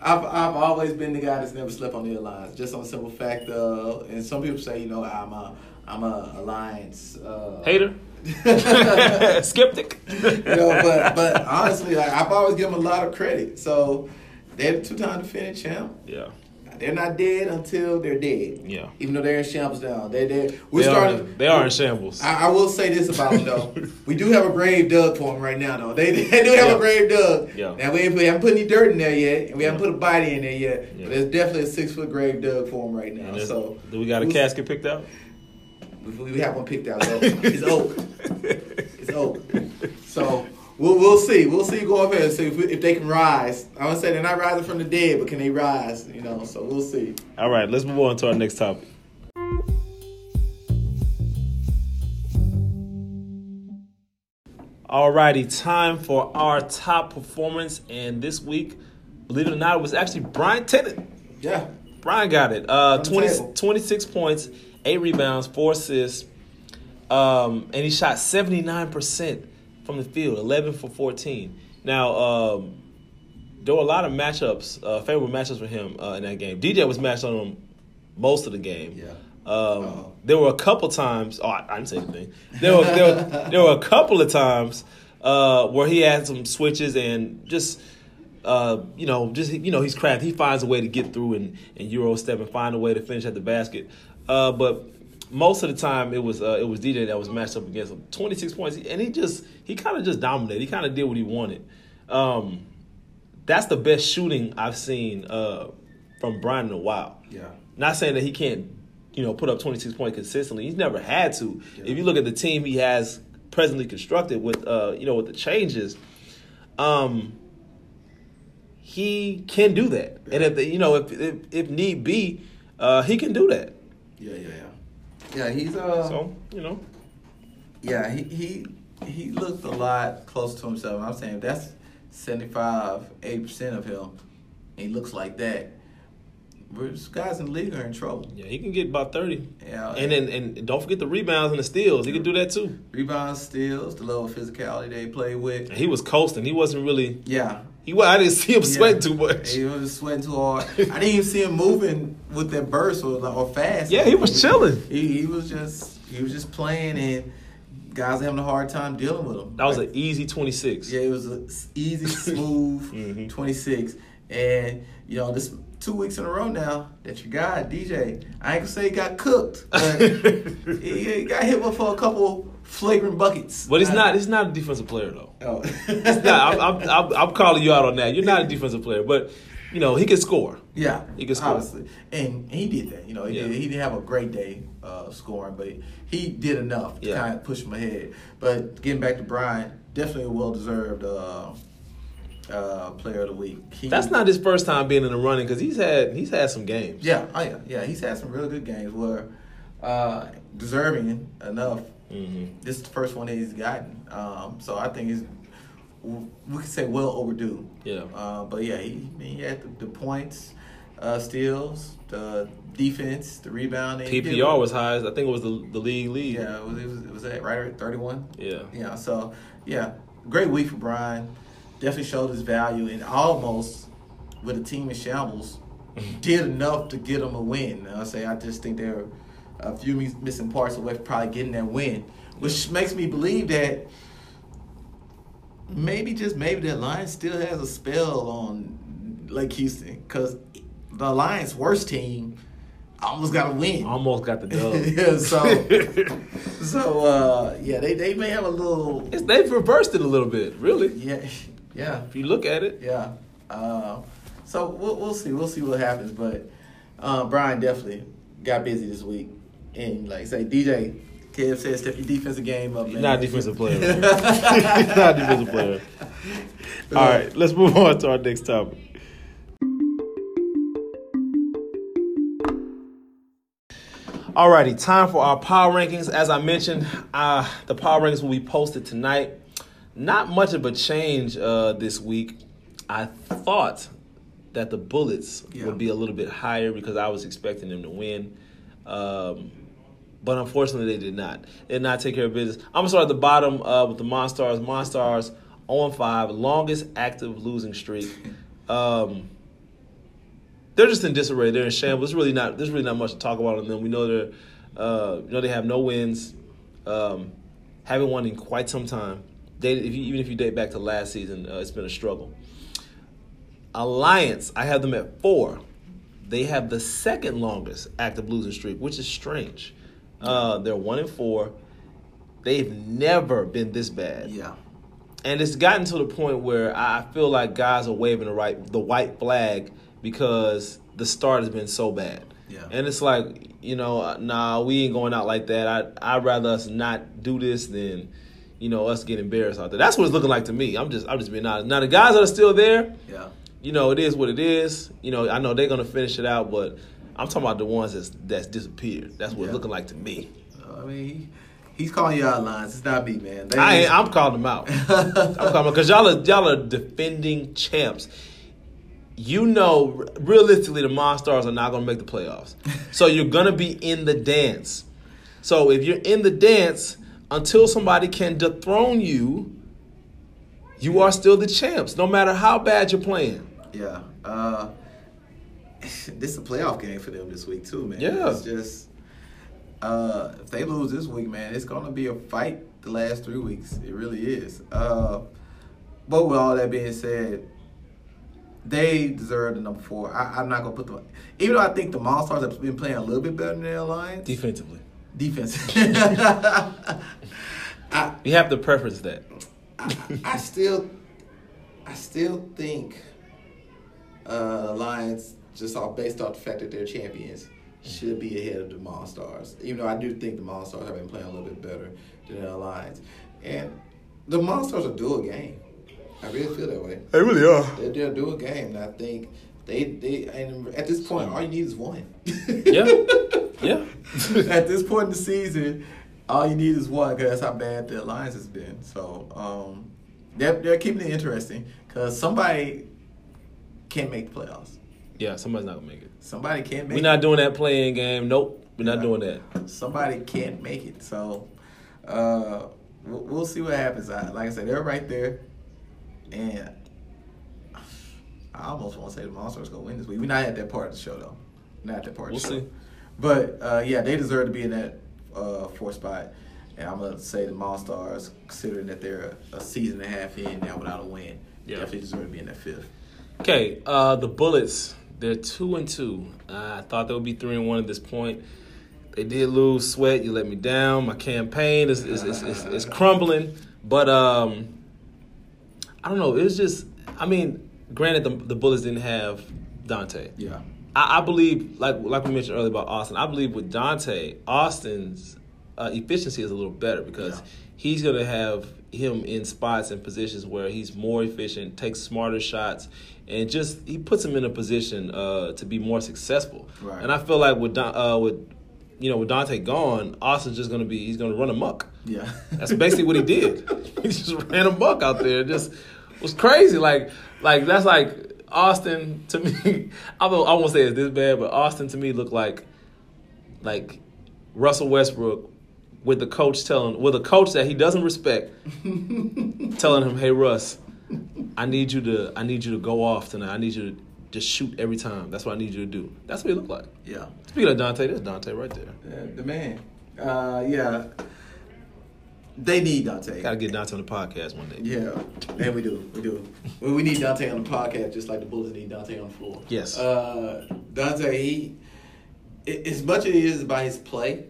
[SPEAKER 2] I've I've always been the guy that's never slept on the alliance, just on the simple fact of, and some people say, you know, I'm a I'm a alliance uh,
[SPEAKER 1] Hater, skeptic.
[SPEAKER 2] you know, but but honestly, like I've always given them a lot of credit. So they're the two-time defending champ.
[SPEAKER 1] yeah,
[SPEAKER 2] They're not dead until they're dead.
[SPEAKER 1] Yeah.
[SPEAKER 2] Even though they're in shambles now, they they we're
[SPEAKER 1] they are, they are in shambles.
[SPEAKER 2] I, I will say this about them though. we do have a grave dug for them right now though. They, they do have
[SPEAKER 1] Yeah.
[SPEAKER 2] a grave dug.
[SPEAKER 1] Yeah.
[SPEAKER 2] Now we, ain't- we haven't put any dirt in there yet, and we haven't put a body in there yet.
[SPEAKER 1] Yeah.
[SPEAKER 2] But there's definitely a six foot grave dug for them right now. So
[SPEAKER 1] do we got a casket picked out?
[SPEAKER 2] We, we have one picked out. So it's oak. It's oak. So we'll we'll see. We'll see go up here and see if, we, if they can rise. I would say they're not rising from the dead, but can they rise? You know. So we'll see.
[SPEAKER 1] All right, let's move on to our next topic. Alrighty, time for our top performance, and this week, believe it or not, it was actually Brian Tennant.
[SPEAKER 2] Yeah.
[SPEAKER 1] Brian got it. Uh, 20, 26 points, eight rebounds, four assists, um, and he shot seventy nine percent from the field, eleven for fourteen. Now, um, there were a lot of matchups, uh, favorable matchups for him uh, in that game. DJ was matched on him most of the game.
[SPEAKER 2] Yeah.
[SPEAKER 1] Um, there were a couple times. Oh, I, I didn't say anything. There were there, were, there were a couple of times uh, where he had some switches and just. Uh, you know, just you know, he's crafty. He finds a way to get through and, and euro step and find a way to finish at the basket. Uh, but most of the time, it was uh, it was DJ that was matched up against him. Twenty six points, and he just he kind of just dominated. He kind of did what he wanted. Um, that's the best shooting I've seen uh, from Brian in a while.
[SPEAKER 2] Yeah.
[SPEAKER 1] Not saying that he can't, you know, put up 26 points consistently. He's never had to. If you look at the team he has presently constructed with, uh, you know, with the changes, um, he can do that. And if the, you know, if if, if need be, uh, he can do that.
[SPEAKER 2] Yeah. Yeah. Yeah. Yeah. He's uh.
[SPEAKER 1] So you know,
[SPEAKER 2] Yeah, he he he looked a lot close to himself. I'm saying that's 75, 80 percent of him. He looks like that. We're, guys in the league are in trouble.
[SPEAKER 1] yeah, he can get about 30.
[SPEAKER 2] Yeah,
[SPEAKER 1] And then and don't forget the rebounds and the steals. He can do that too.
[SPEAKER 2] rebounds, steals, the level of physicality they play with.
[SPEAKER 1] And he was coasting. He wasn't really.
[SPEAKER 2] Yeah,
[SPEAKER 1] He I didn't see him
[SPEAKER 2] Yeah.
[SPEAKER 1] sweating too much.
[SPEAKER 2] He was sweating too hard. I didn't even see him moving with that burst or or fast.
[SPEAKER 1] Yeah, he was chilling.
[SPEAKER 2] He, he was just he was just playing, and guys having a hard time dealing with him.
[SPEAKER 1] That was
[SPEAKER 2] Like,
[SPEAKER 1] an easy 26.
[SPEAKER 2] Yeah, it was an easy, smooth
[SPEAKER 1] Mhm.
[SPEAKER 2] 26. And, you know, this two weeks in a row now that your guy, DJ, I ain't gonna say he got cooked, but he, he got hit with for a couple flagrant buckets.
[SPEAKER 1] But it's not. It's not a defensive player though.
[SPEAKER 2] Oh.
[SPEAKER 1] He's not. I'm, I'm, I'm, I'm calling you out on that. You're not a defensive player, but you know he can score.
[SPEAKER 2] Yeah,
[SPEAKER 1] He can score.
[SPEAKER 2] obviously, and he did that. You know, he,
[SPEAKER 1] Yeah.
[SPEAKER 2] did, he didn't have a great day uh, scoring, but he did enough to
[SPEAKER 1] Yeah.
[SPEAKER 2] kind of push him ahead. But getting back to Brian, definitely a well deserved uh, uh, player of the week. He,
[SPEAKER 1] That's not his first time being in the running because he's had he's had some games.
[SPEAKER 2] Yeah, oh yeah, yeah. He's had some real good games where uh, deserving enough.
[SPEAKER 1] Hmm
[SPEAKER 2] This is the first one that he's gotten. Um, so I think he's we could say well overdue.
[SPEAKER 1] Yeah.
[SPEAKER 2] Uh, but yeah, he, he had the, the points, uh, steals, the defense, the rebounding.
[SPEAKER 1] PPR was high. I think it was the the league lead.
[SPEAKER 2] Yeah, it was, it was, it was at right at 31.
[SPEAKER 1] Yeah.
[SPEAKER 2] Yeah, so yeah, great week for Brian. Definitely showed his value and almost with a team in shambles did enough to get him a win. I say I just think there are a few missing parts away from probably getting that win, which makes me believe that maybe just maybe that Lions still has a spell on Lake Houston because the Lions' worst team almost got a win.
[SPEAKER 1] Almost got the dub.
[SPEAKER 2] yeah, so so uh, yeah, they, they may have a little
[SPEAKER 1] It's, they've reversed it a little bit, really.
[SPEAKER 2] yeah yeah
[SPEAKER 1] If you look at it,
[SPEAKER 2] yeah. Uh, so we'll we'll see we'll see what happens, but uh, Brian definitely got busy this week, and like say, DJ Kev said, step your defensive game up,
[SPEAKER 1] he's
[SPEAKER 2] man.
[SPEAKER 1] not a defensive player. he's not a defensive player. All right, let's move on to our next topic. Alrighty, time for our power rankings. As I mentioned, uh, the power rankings will be posted tonight. Not much of a change uh, this week. I thought that the Bullets
[SPEAKER 2] Yeah.
[SPEAKER 1] would be a little bit higher because I was expecting them to win. Um, but unfortunately, they did not. They did not take care of business. I'm gonna start at the bottom uh, with the Monstars. Monstars 0 5, longest active losing streak. Um, they're just in disarray. They're in shambles. There's really not. There's really not much to talk about on them. We know they're. Uh, you know they have no wins. Um, haven't won in quite some time. They, if you, even if you date back to last season, uh, it's been a struggle. Alliance, I have them at four. They have the second longest active losing streak, which is strange. Uh, they're one and four. They've never been this bad
[SPEAKER 2] yeah.
[SPEAKER 1] and it's gotten to the point where I feel like guys are waving the right the white flag because the start has been so bad.
[SPEAKER 2] Yeah.
[SPEAKER 1] And it's like, you know, nah, we ain't going out like that. I I'd rather us not do this than, you know, us get embarrassed out there. That's what it's looking like to me. I'm just I'm just being honest. Now the guys that are still there,
[SPEAKER 2] Yeah.
[SPEAKER 1] you know, it is what it is. You know, I know they're gonna finish it out, but I'm talking about the ones that's that's disappeared. That's what
[SPEAKER 2] Yeah.
[SPEAKER 1] it's looking like to me.
[SPEAKER 2] I mean, he's calling you out lines. It's not me, man. They-
[SPEAKER 1] I ain't, I'm calling them out. I'm calling because y'all are y'all are defending champs. You know, realistically, the Monstars are not going to make the playoffs. So you're going to be in the dance. So if you're in the dance until somebody can dethrone you, you are still the champs, no matter how bad you're playing.
[SPEAKER 2] Yeah. Uh, this is a playoff game for them this week too, man.
[SPEAKER 1] Yeah.
[SPEAKER 2] It's just uh, if they lose this week, man, it's gonna be a fight the last three weeks. It really is. Uh, but with all that being said, they deserve the number four. I, I'm not gonna put them. Even though I think the Monstars have been playing a little bit better than the Alliance
[SPEAKER 1] Defensively,
[SPEAKER 2] Defensively. I,
[SPEAKER 1] you have to preference that.
[SPEAKER 2] I, I still, I still think uh, Lions, just all based off the fact that they're champions, should be ahead of the Monstars. Even though I do think the Monstars have been playing a little bit better than the Lions, and the Monstars are due a game. I really feel that way.
[SPEAKER 1] They really are.
[SPEAKER 2] They're, they're due a game, and I think they they and at this point, all you need is one.
[SPEAKER 1] Yeah. Yeah.
[SPEAKER 2] at this point in the season, all you need is one because that's how bad the alliance has been. So um, they're they're keeping it interesting because somebody can't make the playoffs.
[SPEAKER 1] Yeah. Somebody's not gonna make it.
[SPEAKER 2] Somebody can't make. It.
[SPEAKER 1] We're not doing that playing game. Nope. We're not doing that.
[SPEAKER 2] Somebody can't make it. So uh, we'll, we'll see what happens. I, like I said, they're right there, and I almost want to say the Monstars gonna win this week. We're not at that part of the show though. Not at that part.
[SPEAKER 1] We'll
[SPEAKER 2] of the show.
[SPEAKER 1] see.
[SPEAKER 2] But uh, yeah, they deserve to be in that uh, fourth spot. And I'm gonna say the Monstars, considering that they're a season and a half in now without a win,
[SPEAKER 1] Yeah.
[SPEAKER 2] definitely deserve to be in that fifth.
[SPEAKER 1] Okay, uh, the Bullets, they're two and two. I thought they would be three and one at this point. They did lose Sweat. You let me down. My campaign is is, is, is, is crumbling. But um, I don't know. It was just. I mean, granted, the, the Bullets didn't have Dante.
[SPEAKER 2] Yeah.
[SPEAKER 1] I, I believe, like like we mentioned earlier about Austin, I believe with Dante, Austin's uh, efficiency is a little better because
[SPEAKER 2] Yeah.
[SPEAKER 1] he's going to have him in spots and positions where he's more efficient, takes smarter shots, and just he puts him in a position uh, to be more successful.
[SPEAKER 2] Right.
[SPEAKER 1] And I feel like with Don, uh, with you know with Dante gone, Austin's just going to be he's going to run amok.
[SPEAKER 2] Yeah.
[SPEAKER 1] That's basically what he did. he just ran amok out there. It just was crazy. Like like that's like Austin to me. I don't I won't say it's this bad, but Austin to me looked like like Russell Westbrook with the coach telling with a coach that he doesn't respect telling him, "Hey Russ, I need you to I need you to go off tonight. I need you to just shoot every time. That's what I need you to do." That's what he looked like.
[SPEAKER 2] yeah.
[SPEAKER 1] Speaking of Dante, there's Dante right there.
[SPEAKER 2] Yeah, the man. Uh, yeah. They need Dante.
[SPEAKER 1] Got to get Dante on the podcast one day.
[SPEAKER 2] Yeah, and we do, we do. We need Dante on the podcast, just like the Bullets need Dante on the floor.
[SPEAKER 1] Yes.
[SPEAKER 2] Uh, Dante, he, as much as it is by his play,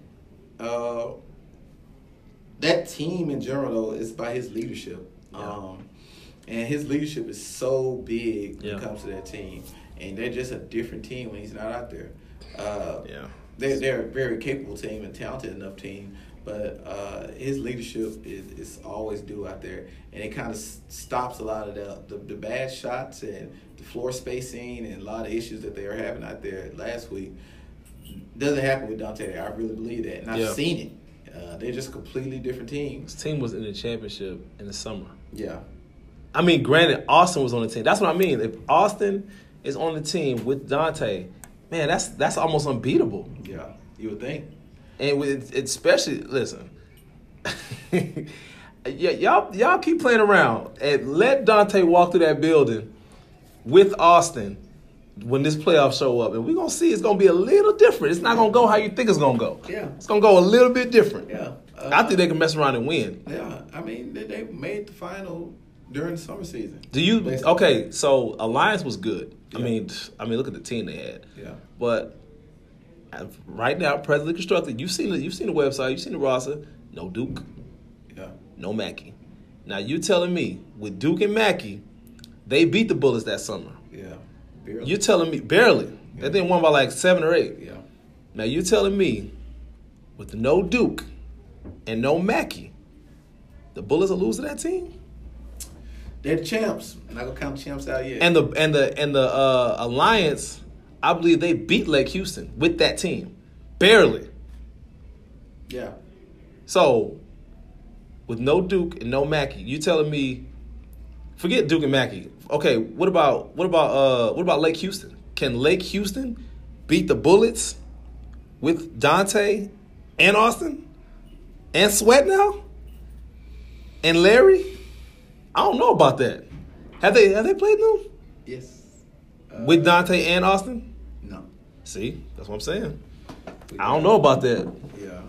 [SPEAKER 2] uh, that team in general though is by his leadership.
[SPEAKER 1] Yeah.
[SPEAKER 2] Um, and his leadership is so big when
[SPEAKER 1] Yeah.
[SPEAKER 2] it comes to that team, and they're just a different team when he's not out there. Uh,
[SPEAKER 1] Yeah.
[SPEAKER 2] they're, they're a very capable team and talented enough team, but uh, his leadership is, is always due out there, and it kind of s- stops a lot of the, the the bad shots and the floor spacing and a lot of issues that they were having out there last week. Doesn't happen with Dante. I really believe that, and I've
[SPEAKER 1] Yeah.
[SPEAKER 2] seen it. Uh, they're just completely different teams.
[SPEAKER 1] His team was in the championship in the summer.
[SPEAKER 2] Yeah,
[SPEAKER 1] I mean, granted, Austin was on the team. That's what I mean. If Austin is on the team with Dante, man, that's that's almost unbeatable.
[SPEAKER 2] yeah. You would think.
[SPEAKER 1] And with especially listen, yeah, y'all y'all keep playing around and let Dante walk through that building with Austin when this playoff show up, and we're gonna see it's gonna be a little different. It's not gonna go how you think it's gonna go.
[SPEAKER 2] Yeah.
[SPEAKER 1] it's gonna go a little bit different.
[SPEAKER 2] Yeah. Uh,
[SPEAKER 1] I think they can mess around and win.
[SPEAKER 2] Yeah, I mean they, they made the final during the summer season.
[SPEAKER 1] Do you
[SPEAKER 2] Basically.
[SPEAKER 1] okay? So Alliance was good. I mean, I mean, look at the team they had.
[SPEAKER 2] Yeah.
[SPEAKER 1] But right now, presently constructed, you've seen the you've seen the website, you've seen the roster. No Duke,
[SPEAKER 2] Yeah.
[SPEAKER 1] no Mackey. Now you telling me with Duke and Mackey, they beat the Bullets that summer.
[SPEAKER 2] Yeah. Barely.
[SPEAKER 1] You telling me barely? They didn't won by like seven or eight.
[SPEAKER 2] yeah.
[SPEAKER 1] Now you're telling me with no Duke and no Mackey, the Bullets will lose to that team?
[SPEAKER 2] They're the champs. I'm not gonna count champs out yet.
[SPEAKER 1] And the and the and the uh, alliance, I believe they beat Lake Houston with that team, barely.
[SPEAKER 2] yeah.
[SPEAKER 1] So, with no Duke and no Mackey, you telling me, forget Duke and Mackey. Okay, what about what about uh what about Lake Houston? Can Lake Houston beat the Bullets with Dante and Austin and Sweat now and Larry? I don't know about that. Have they have they played them
[SPEAKER 2] Yes. Uh,
[SPEAKER 1] with Dante and Austin?
[SPEAKER 2] no.
[SPEAKER 1] See, that's what I'm saying. I don't know about that.
[SPEAKER 2] Yeah.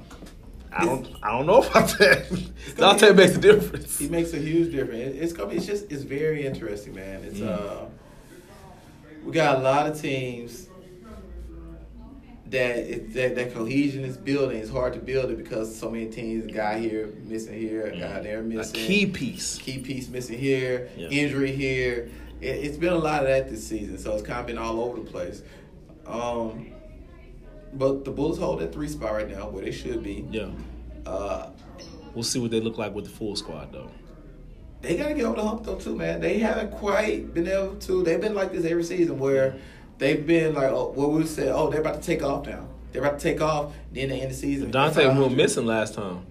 [SPEAKER 1] I don't. I don't know about that. Dante makes a difference.
[SPEAKER 2] He makes a huge difference. It's gonna be. It's just. It's very interesting, man. It's
[SPEAKER 1] Mm.
[SPEAKER 2] uh. We got a lot of teams. That, it, that that cohesion is building. It's hard to build it because so many teams. A guy here missing here, a guy there missing.
[SPEAKER 1] A key piece.
[SPEAKER 2] key piece missing here,
[SPEAKER 1] Yeah.
[SPEAKER 2] injury here. It, it's been a lot of that this season, so it's kind of been all over the place. Um, but the Bulls hold that three spot right now, where they should be.
[SPEAKER 1] Yeah.
[SPEAKER 2] Uh,
[SPEAKER 1] We'll see what they look like with the full squad, though.
[SPEAKER 2] they got to get over the hump though too, man. They haven't quite been able to. They've been like this every season, where they've been like, oh, what we said, oh, they're about to take off now. They're about to take off. Then they end the season.
[SPEAKER 1] Dante went
[SPEAKER 2] 500.
[SPEAKER 1] missing last time.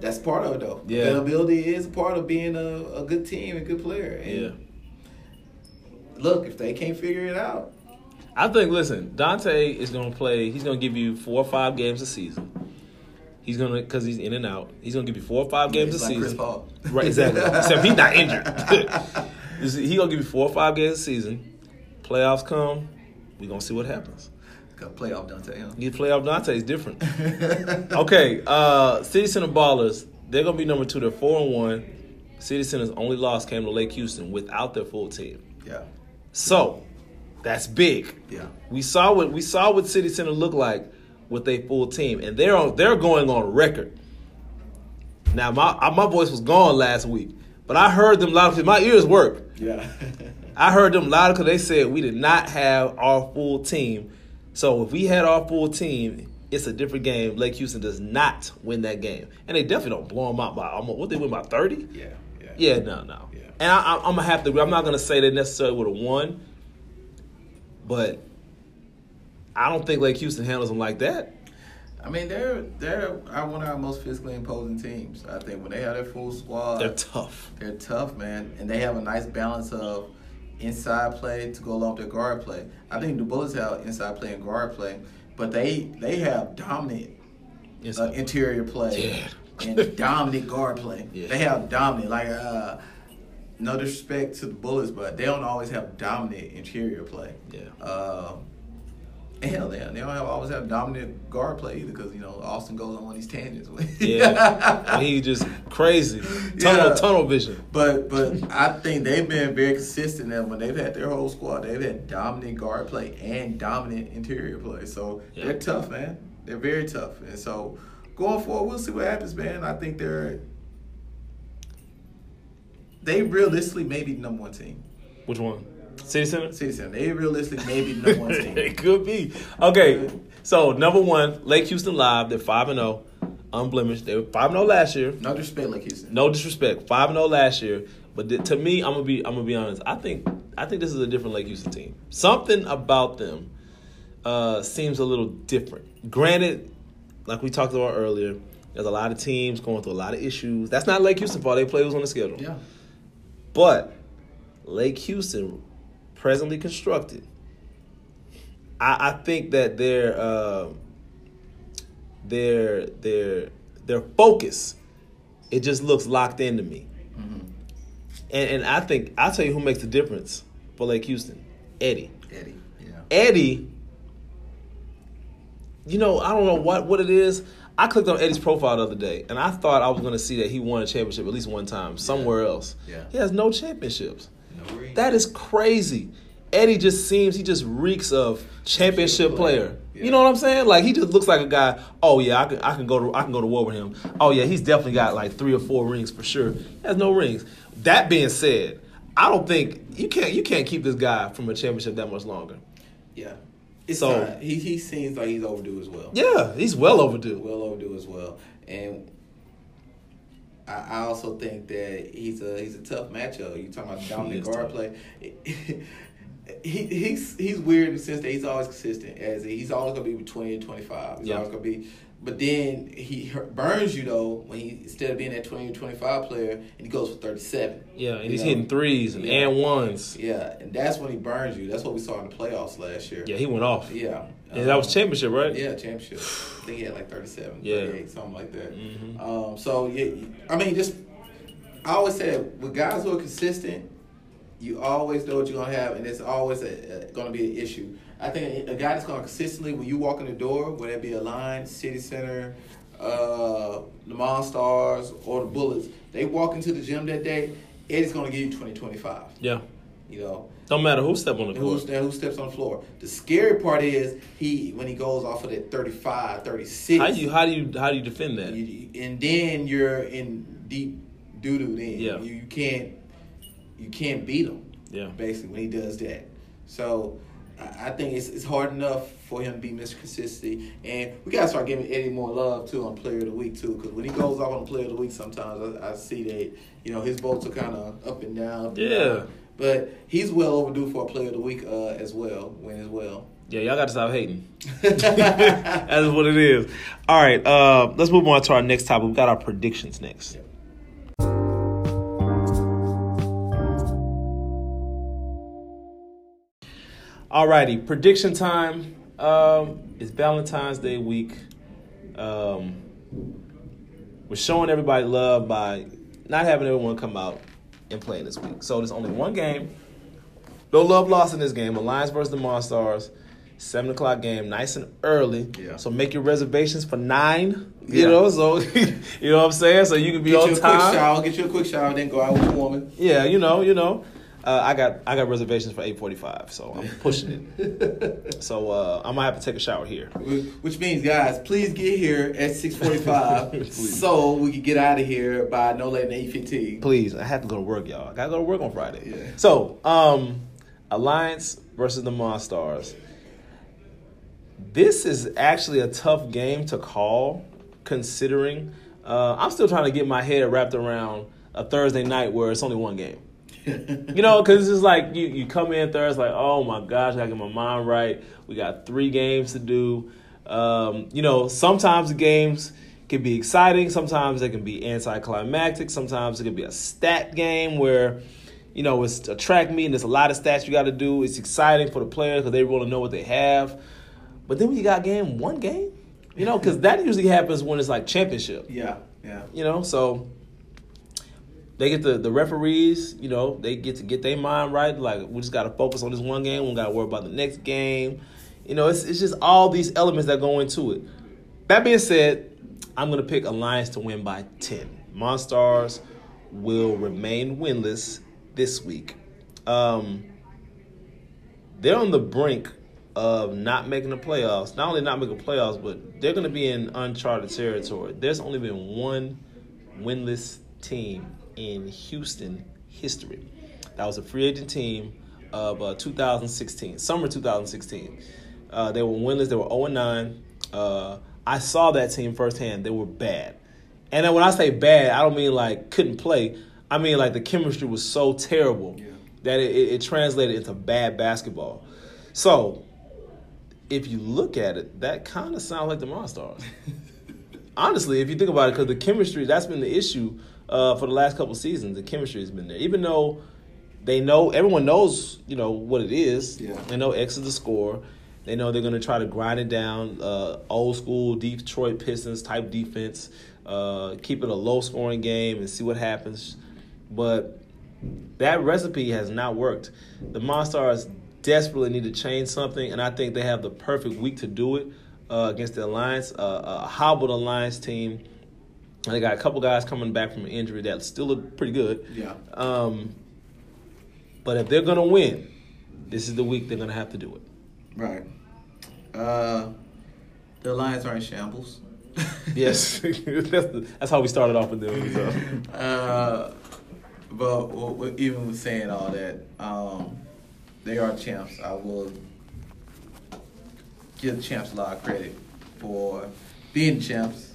[SPEAKER 2] That's part of it though.
[SPEAKER 1] Yeah.
[SPEAKER 2] Availability is part of being a, a good team and good player. And
[SPEAKER 1] Yeah.
[SPEAKER 2] Look, if they can't figure it out,
[SPEAKER 1] I think. Listen, Dante is going to play. He's going to give you four or five games a season. He's gonna because he's in and out. He's gonna give you four or five games
[SPEAKER 2] It's
[SPEAKER 1] a
[SPEAKER 2] like Chris
[SPEAKER 1] season.
[SPEAKER 2] Paul.
[SPEAKER 1] Right, exactly. Except he's not injured. You see, he gonna give you four or five games a season. Playoffs come, we're gonna see what happens.
[SPEAKER 2] Got playoff Dante, huh?
[SPEAKER 1] You playoff Dante is different. Okay, uh, City Center Ballers, they're gonna be number two. They're four and one. City Center's only loss came to Lake Houston without their full team.
[SPEAKER 2] Yeah.
[SPEAKER 1] So that's big.
[SPEAKER 2] Yeah.
[SPEAKER 1] We saw what we saw what City Center looked like with a full team, and they're on, they're going on record. Now my my voice was gone last week, but I heard them loud my ears work.
[SPEAKER 2] Yeah.
[SPEAKER 1] I heard them loud because they said we did not have our full team. So if we had our full team, it's a different game. Lake Houston does not win that game, and they definitely don't blow them out by almost what they win by thirty.
[SPEAKER 2] Yeah, yeah.
[SPEAKER 1] Yeah, no, no.
[SPEAKER 2] Yeah.
[SPEAKER 1] And I, I'm gonna have to. I'm not gonna say they necessarily would have won, but I don't think Lake Houston handles them like that.
[SPEAKER 2] I mean, they're they're one of our most physically imposing teams. I think when they have their full squad,
[SPEAKER 1] They're tough.
[SPEAKER 2] They're tough, man, and they have a nice balance of inside play to go along with their guard play. I think the Bullets have inside play and guard play, but they they have dominant uh, interior play
[SPEAKER 1] Yeah.
[SPEAKER 2] and dominant guard play.
[SPEAKER 1] Yeah.
[SPEAKER 2] They have dominant, like uh, no disrespect to the Bullets, but they don't always have dominant interior play.
[SPEAKER 1] Yeah.
[SPEAKER 2] Um, hell, yeah, they don't have, always have dominant guard play either because you know Austin goes on these tangents.
[SPEAKER 1] yeah. he just crazy. Tunnel
[SPEAKER 2] Yeah.
[SPEAKER 1] tunnel vision.
[SPEAKER 2] But but I think they've been very consistent and when they've had their whole squad, they've had dominant guard play and dominant interior play. So
[SPEAKER 1] Yeah.
[SPEAKER 2] they're tough, man. They're very tough. And so going forward, we'll see what happens, man. I think they're they realistically may be the number one team.
[SPEAKER 1] Which one? City Center.
[SPEAKER 2] City Center. They realistically may be the number one team.
[SPEAKER 1] it could be. Okay, so number one, Lake Houston Live. They're five and zero, unblemished. They were five and zero last year.
[SPEAKER 2] No disrespect, Lake Houston.
[SPEAKER 1] No disrespect, five and zero last year. But th- to me, I'm gonna be I'm gonna be honest. I think I think this is a different Lake Houston team. Something about them uh, seems a little different. Granted, like we talked about earlier, there's a lot of teams going through a lot of issues. That's not Lake Houston fault. They play who's on the schedule.
[SPEAKER 2] Yeah.
[SPEAKER 1] But Lake Houston, presently constructed, I, I think that their uh, their their their focus, it just looks locked into me. And and I think I'll tell you who makes the difference for Lake Houston, Eddie.
[SPEAKER 2] Eddie. Yeah.
[SPEAKER 1] Eddie, you know, I don't know what, what it is. I clicked on Eddie's profile the other day, and I thought I was going to see that he won a championship at least one time somewhere else.
[SPEAKER 2] Yeah.
[SPEAKER 1] He has no championships. That is crazy. Eddie just seems he just reeks of championship player.
[SPEAKER 2] Yeah.
[SPEAKER 1] You know what I'm saying? Like he just looks like a guy. Oh yeah, I can I can go to I can go to war with him. Oh yeah, he's definitely got like three or four rings for sure. He has no rings. That being said, I don't think you can't you can't keep this guy from a championship that much longer.
[SPEAKER 2] Yeah. It's
[SPEAKER 1] So-
[SPEAKER 2] time. he he seems like he's overdue as well.
[SPEAKER 1] Yeah, he's well overdue.
[SPEAKER 2] well overdue as well. And I, I also think that he's a he's a tough matchup. You talking about dominant guard play. he he's he's weird in the sense that he's always consistent. As he's always gonna be between twenty and twenty five. He's
[SPEAKER 1] Yeah.
[SPEAKER 2] always gonna be. But then he burns you though when he instead of being that 20 25 player and he goes for 37.
[SPEAKER 1] Yeah, and he's
[SPEAKER 2] know?
[SPEAKER 1] hitting threes and,
[SPEAKER 2] Yeah.
[SPEAKER 1] and ones.
[SPEAKER 2] Yeah, and that's when he burns you. That's what we saw in the playoffs last year.
[SPEAKER 1] Yeah, he went off.
[SPEAKER 2] Yeah.
[SPEAKER 1] And that was
[SPEAKER 2] Um,
[SPEAKER 1] championship, right?
[SPEAKER 2] Yeah, championship. I think he had like 37,
[SPEAKER 1] Yeah.
[SPEAKER 2] 38, something like that.
[SPEAKER 1] Mhm.
[SPEAKER 2] Um, so, yeah, I mean, just, I always say with guys who are consistent, you always know what you're going to have, and it's always going to be an issue. I think a, a guy that's going to consistently, when you walk in the door, whether it be Alliance, City Center, uh, the Monstars, or the Bullets, they walk into the gym that day, it is going to give you 20, 25.
[SPEAKER 1] Yeah.
[SPEAKER 2] You know,
[SPEAKER 1] Don't matter who step on the
[SPEAKER 2] who,
[SPEAKER 1] court.
[SPEAKER 2] who steps on the floor. The scary part is he when he goes off of that 35, 36.
[SPEAKER 1] How you how do you how do you defend that?
[SPEAKER 2] you- and then you're in deep doo doo. Then
[SPEAKER 1] Yeah.
[SPEAKER 2] you, you can't you can't beat him.
[SPEAKER 1] Yeah.
[SPEAKER 2] basically when he does that. So I I think it's it's hard enough for him to be Mr. Consistency, and we gotta start giving Eddie more love too on Player of the Week too, because when he goes off on Player of the Week, sometimes I, I see that you know his votes are kind of up and down.
[SPEAKER 1] Yeah.
[SPEAKER 2] down. But he's well overdue for a Player of the Week uh, as well, win as well.
[SPEAKER 1] Yeah, y'all got to stop hating. That's what it is. All right, uh, let's move on to our next topic. We've got our predictions next. All righty, prediction time. Um, it's Valentine's Day week. Um, we're showing everybody love by not having everyone come out and play this week. So there's only one game. No love lost in this game. Alliance versus the Monstars. Seven o'clock game, nice and early.
[SPEAKER 2] Yeah.
[SPEAKER 1] So make your reservations for nine. You
[SPEAKER 2] Yeah.
[SPEAKER 1] know, so you know what I'm saying. So you can be
[SPEAKER 2] Get
[SPEAKER 1] on
[SPEAKER 2] you a
[SPEAKER 1] time.
[SPEAKER 2] quick shower, get you a quick shower, then go out with a woman.
[SPEAKER 1] Yeah, you know, you know. Uh, I got I got reservations for eight forty five, so I'm pushing it. so uh, I'm gonna have to take a shower here.
[SPEAKER 2] Which means, guys, please get here at six forty-five, so we can get out of here by no later than eight fifteen.
[SPEAKER 1] Please, I have to go to work, y'all. I gotta go to work on Friday.
[SPEAKER 2] Yeah.
[SPEAKER 1] So, um, Alliance versus the Monstars. This is actually a tough game to call, considering uh, I'm still trying to get my head wrapped around a Thursday night where it's only one game. You know, because it's like you, you come in Thursday, like, oh my gosh, I gotta get my mind right. We got three games to do. Um, you know, sometimes the games can be exciting, sometimes they can be anticlimactic, sometimes it can be a stat game where, you know, it's a track meet and there's a lot of stats you got to do. It's exciting for the players because they want to know what they have. But then when you got game, one game, you know, because that usually happens when it's like championship.
[SPEAKER 2] Yeah, yeah.
[SPEAKER 1] You know, so they get the the referees, you know, they get to get their mind right. Like we just got to focus on this one game. We got to worry about the next game. You know, it's it's just all these elements that go into it. That being said, I'm gonna pick Alliance to win by ten. Monstars will remain winless this week. Um, they're on the brink of not making the playoffs. Not only not making playoffs, but they're going to be in uncharted territory. There's only been one winless team in Houston history. That was a free agent team of uh, 2016, summer 2016. Uh, they were winless. They were 0 9. Uh, I saw that team firsthand. They were bad. And then when I say bad, I don't mean like couldn't play. I mean like the chemistry was so terrible
[SPEAKER 2] Yeah.
[SPEAKER 1] that it, it, it translated into bad basketball. So if you look at it, that kind of sounds like the Monstars. Honestly, if you think about it, because the chemistry, that's been the issue uh, for the last couple seasons. The chemistry has been there. Even though they know, everyone knows, you know, what it is.
[SPEAKER 2] Yeah.
[SPEAKER 1] They know X is the score. They know they're going to try to grind it down, uh, old school Detroit Pistons type defense, uh, keep it a low scoring game and see what happens. But that recipe has not worked. The Monstars desperately need to change something, and I think they have the perfect week to do it uh, against the Alliance, uh, a hobbled Alliance team. They got a couple guys coming back from an injury that still look pretty good.
[SPEAKER 2] Yeah.
[SPEAKER 1] Um, but if they're going to win, this is the week they're going to have to do it.
[SPEAKER 2] Right. Uh, the Lions are in shambles.
[SPEAKER 1] Yes, that's, how we started off with them. So.
[SPEAKER 2] Uh, but even with saying all that, um, they are champs. I will give the champs a lot of credit for being champs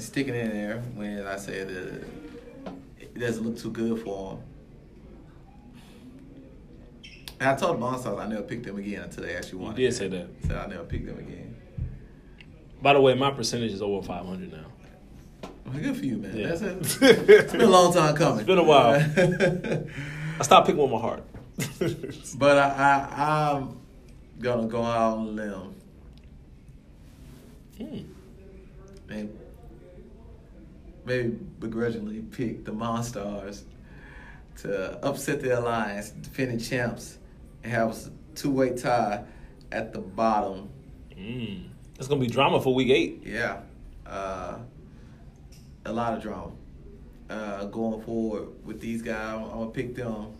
[SPEAKER 2] and sticking in there when I say that it doesn't look too good for them. And I told the Monstars I never picked them again until they actually
[SPEAKER 1] You
[SPEAKER 2] won.
[SPEAKER 1] did say that.
[SPEAKER 2] So I never picked them again.
[SPEAKER 1] By the way, my percentage is over 500 now.
[SPEAKER 2] Well, good for you, man.
[SPEAKER 1] Yeah.
[SPEAKER 2] That's it. It's been a long time coming.
[SPEAKER 1] It's been a while. I stopped picking with my heart.
[SPEAKER 2] But I, I, I'm gonna go out on a limb
[SPEAKER 1] Hmm.
[SPEAKER 2] and maybe begrudgingly pick the Monstars to upset the Alliance, defending champs, and have a two-way tie at the bottom.
[SPEAKER 1] Mm. It's gonna be drama for week eight.
[SPEAKER 2] Yeah, uh, a lot of drama uh, going forward with these guys. I'm, I'm gonna pick them.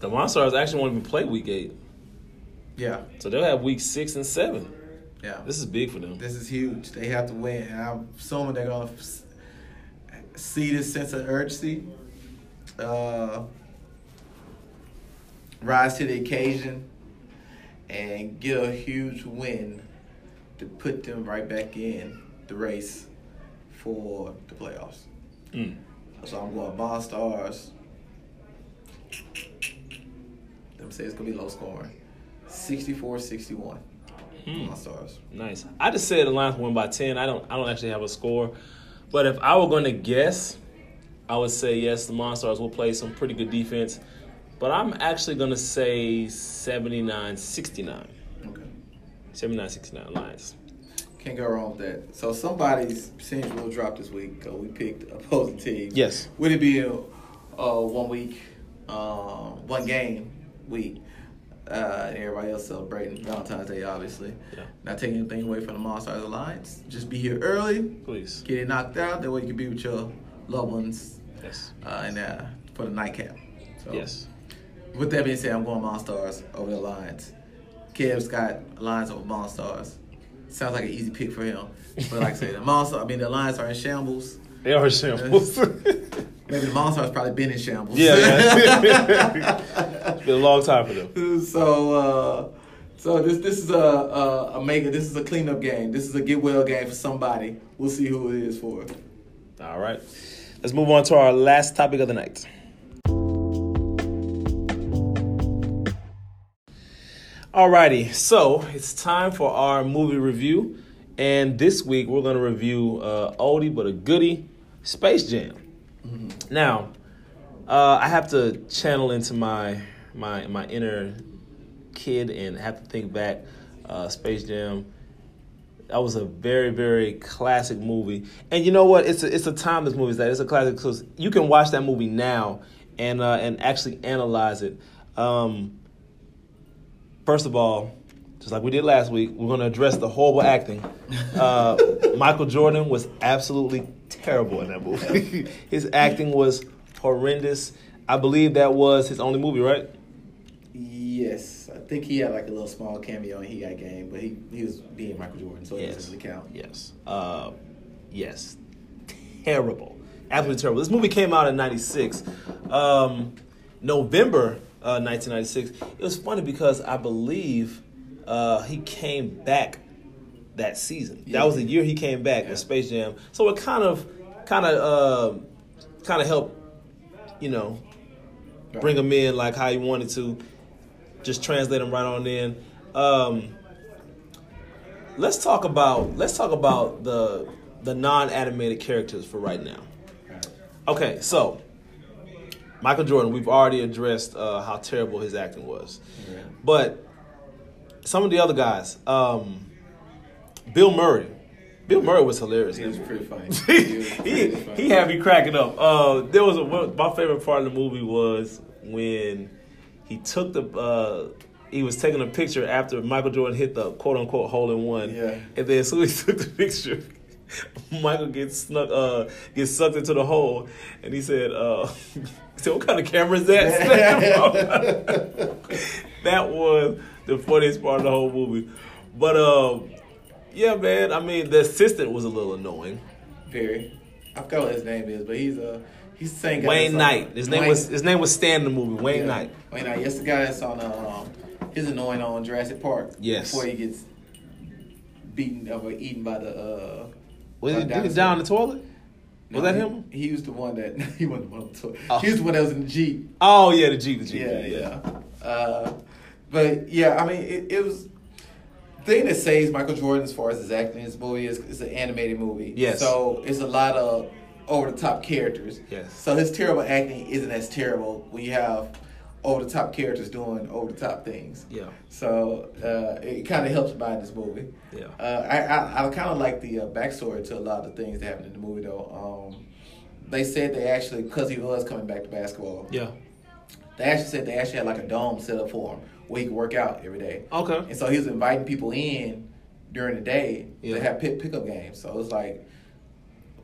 [SPEAKER 1] The Monstars actually won't even play week eight,
[SPEAKER 2] Yeah,
[SPEAKER 1] so they'll have week six and seven.
[SPEAKER 2] yeah.
[SPEAKER 1] This is big for them.
[SPEAKER 2] This is huge. They have to win. And I'm assuming they're to see this sense of urgency, uh, rise to the occasion, and get a huge win to put them right back in the race for the playoffs.
[SPEAKER 1] Mm.
[SPEAKER 2] So I'm going Monstars. Them say it's going to be low scoring. 64-61.
[SPEAKER 1] Hmm.
[SPEAKER 2] Monstars.
[SPEAKER 1] Nice. I just said the Lions win by ten. I don't. I don't actually have a score, but if I were going to guess, I would say yes. The Monstars will play some pretty good defense, but I'm actually going to say 79-69.
[SPEAKER 2] Okay.
[SPEAKER 1] 79-69 Lions.
[SPEAKER 2] Can't go wrong with that. So somebody's percentage will drop this week. Uh, we picked opposing teams.
[SPEAKER 1] Yes.
[SPEAKER 2] Would it be a uh, one week, uh, one game week? Uh, and everybody else celebrating Valentine's Day, obviously.
[SPEAKER 1] Yeah.
[SPEAKER 2] Not taking anything away from the Monstars Alliance. Just be here early,
[SPEAKER 1] Please.
[SPEAKER 2] get it knocked out. That way you can be with your loved ones
[SPEAKER 1] Yes.
[SPEAKER 2] uh, and uh, for the nightcap. So,
[SPEAKER 1] Yes.
[SPEAKER 2] With that being said, I'm going Monstars over the Alliance. Kev's got Alliance over Monstars. Sounds like an easy pick for him. But like I said, the Monster, I mean, the Alliance are in shambles.
[SPEAKER 1] They are in shambles.
[SPEAKER 2] Maybe the Monstars probably been in shambles.
[SPEAKER 1] yeah, yeah. it's been a long time for them.
[SPEAKER 2] so uh, So this this is a, a a make this is a cleanup game. This is a get well game for somebody. We'll see who it is for.
[SPEAKER 1] All right. Let's move on to our last topic of the night. Alrighty, so it's time for our movie review, and this week we're going to review uh, oldie but a goodie, Space Jam. Now, uh, I have to channel into my my my inner kid and have to think back. Uh, Space Jam. That was a very very classic movie, and you know what? It's a it's a timeless movie. That it's a classic because you can watch that movie now and uh, and actually analyze it. Um, first of all, just like we did last week, we're going to address the horrible acting. Uh, Michael Jordan was absolutely terrible in that movie. his acting was horrendous. I believe that was his only movie, right?
[SPEAKER 2] Yes, I think he had like a little small cameo and He Got Game, but he he was being Michael Jordan, so it doesn't really count.
[SPEAKER 1] Yes. Uh, yes. Terrible. Absolutely terrible. This movie came out in 96. Um, November uh, 1996. It was funny because I believe uh, he came back that season.
[SPEAKER 2] Yeah.
[SPEAKER 1] That was the year he came back
[SPEAKER 2] Yeah.
[SPEAKER 1] with Space Jam. So it kind of, kind of, uh, kind of helped, you know, bring him in like how he wanted to. Just translate him right on in. Um, let's talk about let's talk about the the non-animated characters for right now. Okay, so Michael Jordan, we've already addressed uh, how terrible his acting was,
[SPEAKER 2] Yeah.
[SPEAKER 1] but some of the other guys, um, Bill Murray, Bill Murray was hilarious.
[SPEAKER 2] He was pretty funny.
[SPEAKER 1] he, he, he had me cracking up. Uh, there was a, my favorite part of the movie was when he took the uh, he was taking a picture after Michael Jordan hit the quote unquote hole in one.
[SPEAKER 2] Yeah.
[SPEAKER 1] And then as soon as he took the picture, Michael gets snuck uh gets sucked into the hole and he said, uh he said, What kind of camera is that? that was the funniest part of the whole movie. But um yeah, man, I mean the assistant was a little annoying.
[SPEAKER 2] Very. I forgot what his name is, but he's uh he's the same guy.
[SPEAKER 1] Wayne Knight. His name
[SPEAKER 2] Wayne-
[SPEAKER 1] was his name was Stan in the movie. Wayne
[SPEAKER 2] yeah.
[SPEAKER 1] Knight.
[SPEAKER 2] Wayne Knight. Yes, the guy that's on um his annoying on Jurassic Park.
[SPEAKER 1] Yes.
[SPEAKER 2] Before he gets beaten or eaten by the uh
[SPEAKER 1] Was he,
[SPEAKER 2] the
[SPEAKER 1] did he die the toilet?
[SPEAKER 2] No,
[SPEAKER 1] Was that him?
[SPEAKER 2] He was the one that he wasn't the one. To,
[SPEAKER 1] Oh.
[SPEAKER 2] He was the one that was in the jeep.
[SPEAKER 1] Oh yeah, the Jeep, the Jeep.
[SPEAKER 2] Yeah, yeah. Uh, but yeah, I mean, it, it was the thing that saves Michael Jordan as far as his acting in this movie is it's an animated movie.
[SPEAKER 1] Yes.
[SPEAKER 2] So it's a lot of over the top characters.
[SPEAKER 1] Yes.
[SPEAKER 2] So his terrible acting isn't as terrible when you have over the top characters doing over the top things.
[SPEAKER 1] Yeah.
[SPEAKER 2] So uh, it kind of helps by this movie.
[SPEAKER 1] Yeah.
[SPEAKER 2] Uh, I I, I kind of like the uh, backstory to a lot of the things that happened in the movie though. Um, they said they actually because he was coming back to basketball.
[SPEAKER 1] Yeah.
[SPEAKER 2] They actually said they actually had like a dome set up for him where he could work out every day.
[SPEAKER 1] Okay.
[SPEAKER 2] And so he was inviting people in during the day
[SPEAKER 1] Yeah.
[SPEAKER 2] to have pick pickup games. So it was like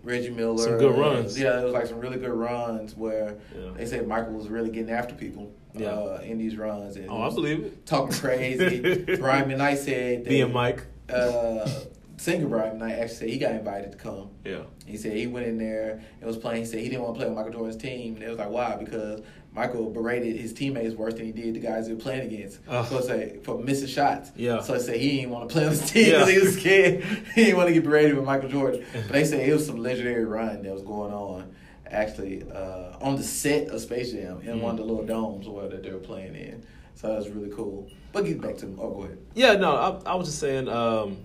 [SPEAKER 2] Reggie Miller.
[SPEAKER 1] Some good runs.
[SPEAKER 2] Yeah, it was like some really good runs where
[SPEAKER 1] Yeah.
[SPEAKER 2] they said Michael was really getting after people
[SPEAKER 1] Yeah.
[SPEAKER 2] uh, in these runs. And
[SPEAKER 1] Oh, I believe it.
[SPEAKER 2] Talking crazy. Brian McKnight said that,
[SPEAKER 1] Being Mike.
[SPEAKER 2] Uh, singer Brian McKnight actually said he got invited to come.
[SPEAKER 1] Yeah.
[SPEAKER 2] He said he went in there and was playing. He said he didn't want to play with Michael Jordan's team. And it was like, why? Because Michael berated his teammates worse than he did the guys he was playing against. So say for missing shots.
[SPEAKER 1] Yeah.
[SPEAKER 2] So I said he didn't want to play on his team
[SPEAKER 1] Yeah.
[SPEAKER 2] because he was scared. he didn't want to get berated with Michael Jordan. But they said it was some legendary run that was going on. Actually, uh, on the set of Space Jam in one of the
[SPEAKER 1] Mm-hmm.
[SPEAKER 2] little domes where that they were playing in, so that was really cool. But get back to oh, go ahead.
[SPEAKER 1] Yeah, no, I, I was just saying, um,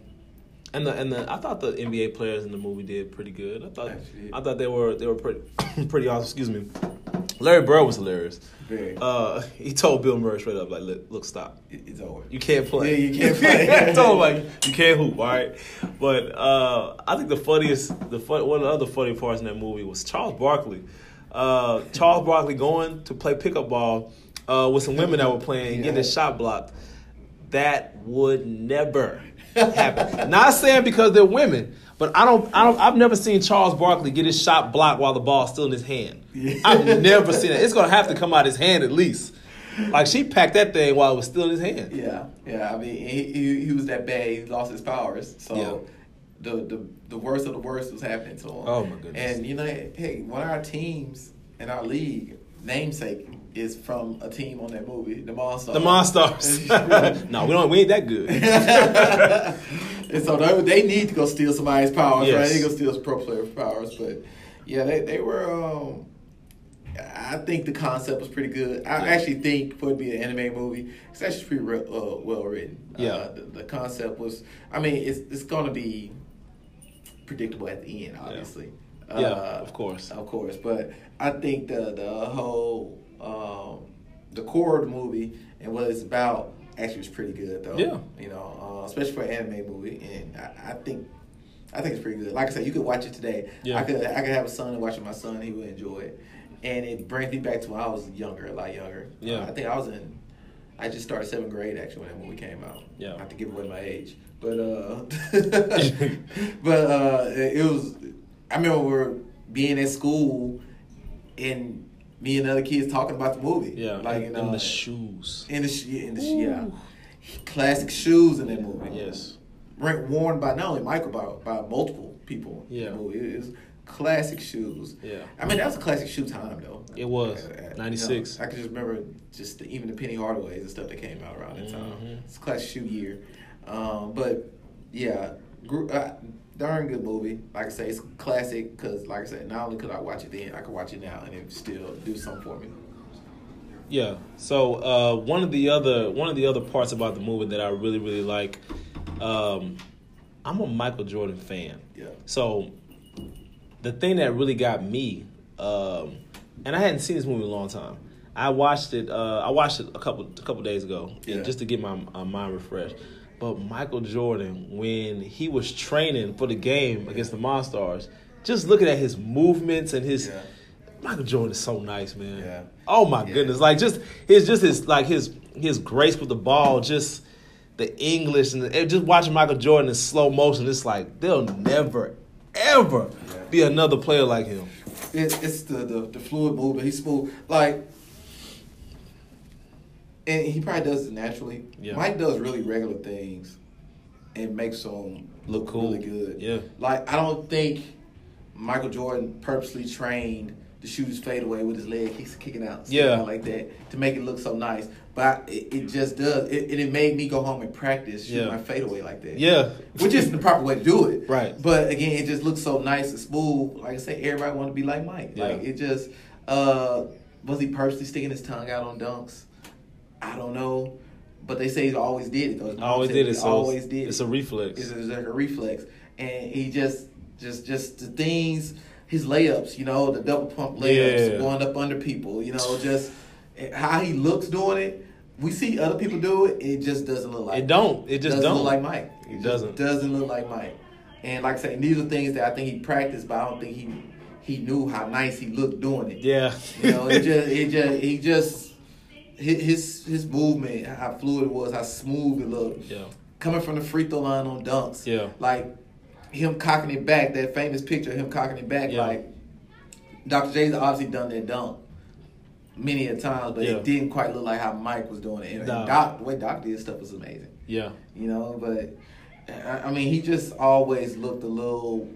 [SPEAKER 1] and the and the I thought the NBA players in the movie did pretty good. I thought
[SPEAKER 2] Actually,
[SPEAKER 1] I thought they were they were pretty pretty awesome. Excuse me. Larry Bird was hilarious. Uh, he told Bill Murray straight up, like, look, look stop.
[SPEAKER 2] It's over.
[SPEAKER 1] You can't play.
[SPEAKER 2] Yeah, you can't play.
[SPEAKER 1] I told him like you can't hoop, all right. But uh, I think the funniest, the fun, one of the other funny parts in that movie was Charles Barkley. Uh, Charles Barkley going to play pickup ball uh, with some women that were playing, and
[SPEAKER 2] getting
[SPEAKER 1] his shot blocked. That would never happen. Not saying because they're women, but I don't, I don't, I've never seen Charles Barkley get his shot blocked while the ball's still in his hand.
[SPEAKER 2] Yeah.
[SPEAKER 1] I've never seen it. It's gonna have to come out his hand at least. Like she packed that thing while it was still in his hand.
[SPEAKER 2] Yeah, yeah. I mean, he, he, he was that bad. He lost his powers. So
[SPEAKER 1] Yeah.
[SPEAKER 2] the, the the worst of the worst was happening to him.
[SPEAKER 1] Oh, my goodness.
[SPEAKER 2] And you know, hey, one of our teams in our league namesake is from a team on that movie, the Monstars.
[SPEAKER 1] The Monstars. no, we don't. We ain't that good.
[SPEAKER 2] and so they, they need to go steal somebody's powers,
[SPEAKER 1] Yes.
[SPEAKER 2] right? They go steal some pro player powers, but yeah, they they were. Um, I think the concept was pretty good. I
[SPEAKER 1] Yeah.
[SPEAKER 2] actually think for it to be an anime movie, it's actually pretty re- uh, well written.
[SPEAKER 1] Yeah.
[SPEAKER 2] Uh, the, the concept was. I mean, it's it's going to be predictable at the end, obviously.
[SPEAKER 1] Yeah,
[SPEAKER 2] Uh,
[SPEAKER 1] of course.
[SPEAKER 2] of course. But I think the the whole um, the core of the movie and what it's about actually was pretty good though.
[SPEAKER 1] Yeah.
[SPEAKER 2] you know, uh, especially for an anime movie, and I, I think. I think it's pretty good. Like I said, you could watch it today.
[SPEAKER 1] Yeah.
[SPEAKER 2] I could I could have a son and watch it with my son. He would enjoy it, and it brings me back to when I was younger, a lot younger.
[SPEAKER 1] Yeah.
[SPEAKER 2] Uh, I think I was in. I just started seventh grade actually when that movie came out.
[SPEAKER 1] Yeah.
[SPEAKER 2] I have to give away my age, but uh, but uh, it it was. I remember we were being at school, and me and other kids talking about the movie.
[SPEAKER 1] Yeah,
[SPEAKER 2] like
[SPEAKER 1] in,
[SPEAKER 2] you
[SPEAKER 1] in the shoes.
[SPEAKER 2] in the sh- in the sh- yeah, classic shoes in that movie.
[SPEAKER 1] Yes.
[SPEAKER 2] Ra- worn by not only Michael, by by multiple people. in the
[SPEAKER 1] Yeah.
[SPEAKER 2] movie. it classic shoes.
[SPEAKER 1] Yeah.
[SPEAKER 2] I mean that was a classic shoe time though.
[SPEAKER 1] It was.
[SPEAKER 2] Uh, uh,
[SPEAKER 1] 96.
[SPEAKER 2] you know, I can just remember just the, even the Penny Hardaways and stuff that came out around that time.
[SPEAKER 1] Mhm.
[SPEAKER 2] It's a classic shoe year, um, but yeah, gr- uh, darn good movie. Like I say, it's classic because, like I said, not only could I watch it then, I could watch it now and it still do something for me.
[SPEAKER 1] Yeah. So uh, one of the other one of the other parts about the movie that I really really like, um, I'm a Michael Jordan fan.
[SPEAKER 2] Yeah.
[SPEAKER 1] So the thing that really got me, um, and I hadn't seen this movie in a long time. I watched it. Uh, I watched it a couple a couple days ago,
[SPEAKER 2] Yeah.
[SPEAKER 1] just to get my, my mind refreshed. But Michael Jordan, when he was training for the game against the Monstars, just looking at his movements and his
[SPEAKER 2] Yeah.
[SPEAKER 1] Michael Jordan is so nice, man.
[SPEAKER 2] Yeah.
[SPEAKER 1] Oh my
[SPEAKER 2] Yeah.
[SPEAKER 1] goodness! Like just his just his like his his grace with the ball, just the English and, and just watching Michael Jordan in slow motion. It's like there'll never ever
[SPEAKER 2] Yeah.
[SPEAKER 1] be another player like him.
[SPEAKER 2] It, it's the, the the fluid movement. He's smooth. Like, and he probably does it naturally.
[SPEAKER 1] Yeah.
[SPEAKER 2] Mike does really regular things, and makes them
[SPEAKER 1] Look cool.
[SPEAKER 2] really good.
[SPEAKER 1] Yeah.
[SPEAKER 2] Like I don't think Michael Jordan purposely trained to shoot his fadeaway with his leg he's kicking out,
[SPEAKER 1] Yeah.
[SPEAKER 2] like that to make it look so nice. But I, it, it just does. It, and it made me go home and practice shooting
[SPEAKER 1] Yeah.
[SPEAKER 2] my fadeaway like that.
[SPEAKER 1] Yeah.
[SPEAKER 2] Which isn't the proper way to do it.
[SPEAKER 1] Right.
[SPEAKER 2] But again, it just looks so nice and smooth. Like I say, everybody want to be like Mike.
[SPEAKER 1] Yeah.
[SPEAKER 2] Like it just uh was he purposely sticking his tongue out on dunks? I don't know. But they say he always did it though.
[SPEAKER 1] I always did it. So
[SPEAKER 2] always did
[SPEAKER 1] It's
[SPEAKER 2] it.
[SPEAKER 1] a reflex.
[SPEAKER 2] It's, it's like a reflex. And he just just just the things his layups, you know, the double pump layups,
[SPEAKER 1] Yeah.
[SPEAKER 2] going up under people, you know, just how he looks doing it. We see other people do it, it just doesn't look like
[SPEAKER 1] It don't. It just
[SPEAKER 2] doesn't
[SPEAKER 1] don't.
[SPEAKER 2] look like Mike. It, just
[SPEAKER 1] doesn't.
[SPEAKER 2] It doesn't look like Mike. And like I say, these are things that I think he practiced, but I don't think he he knew how nice he looked doing it.
[SPEAKER 1] Yeah.
[SPEAKER 2] You know, it just it just he just his his, his movement, how fluid it was, how smooth it looked.
[SPEAKER 1] yeah.
[SPEAKER 2] Coming from the free throw line on dunks.
[SPEAKER 1] Yeah.
[SPEAKER 2] Like him cocking it back, that famous picture of him cocking it back,
[SPEAKER 1] Yeah.
[SPEAKER 2] like Dr. J's obviously done that dunk many a times, but
[SPEAKER 1] Yeah.
[SPEAKER 2] it didn't quite look like how Mike was doing it. And
[SPEAKER 1] Nah.
[SPEAKER 2] Doc, the way Doc did stuff was amazing
[SPEAKER 1] Yeah.
[SPEAKER 2] you know. But I, I mean, he just always looked a little.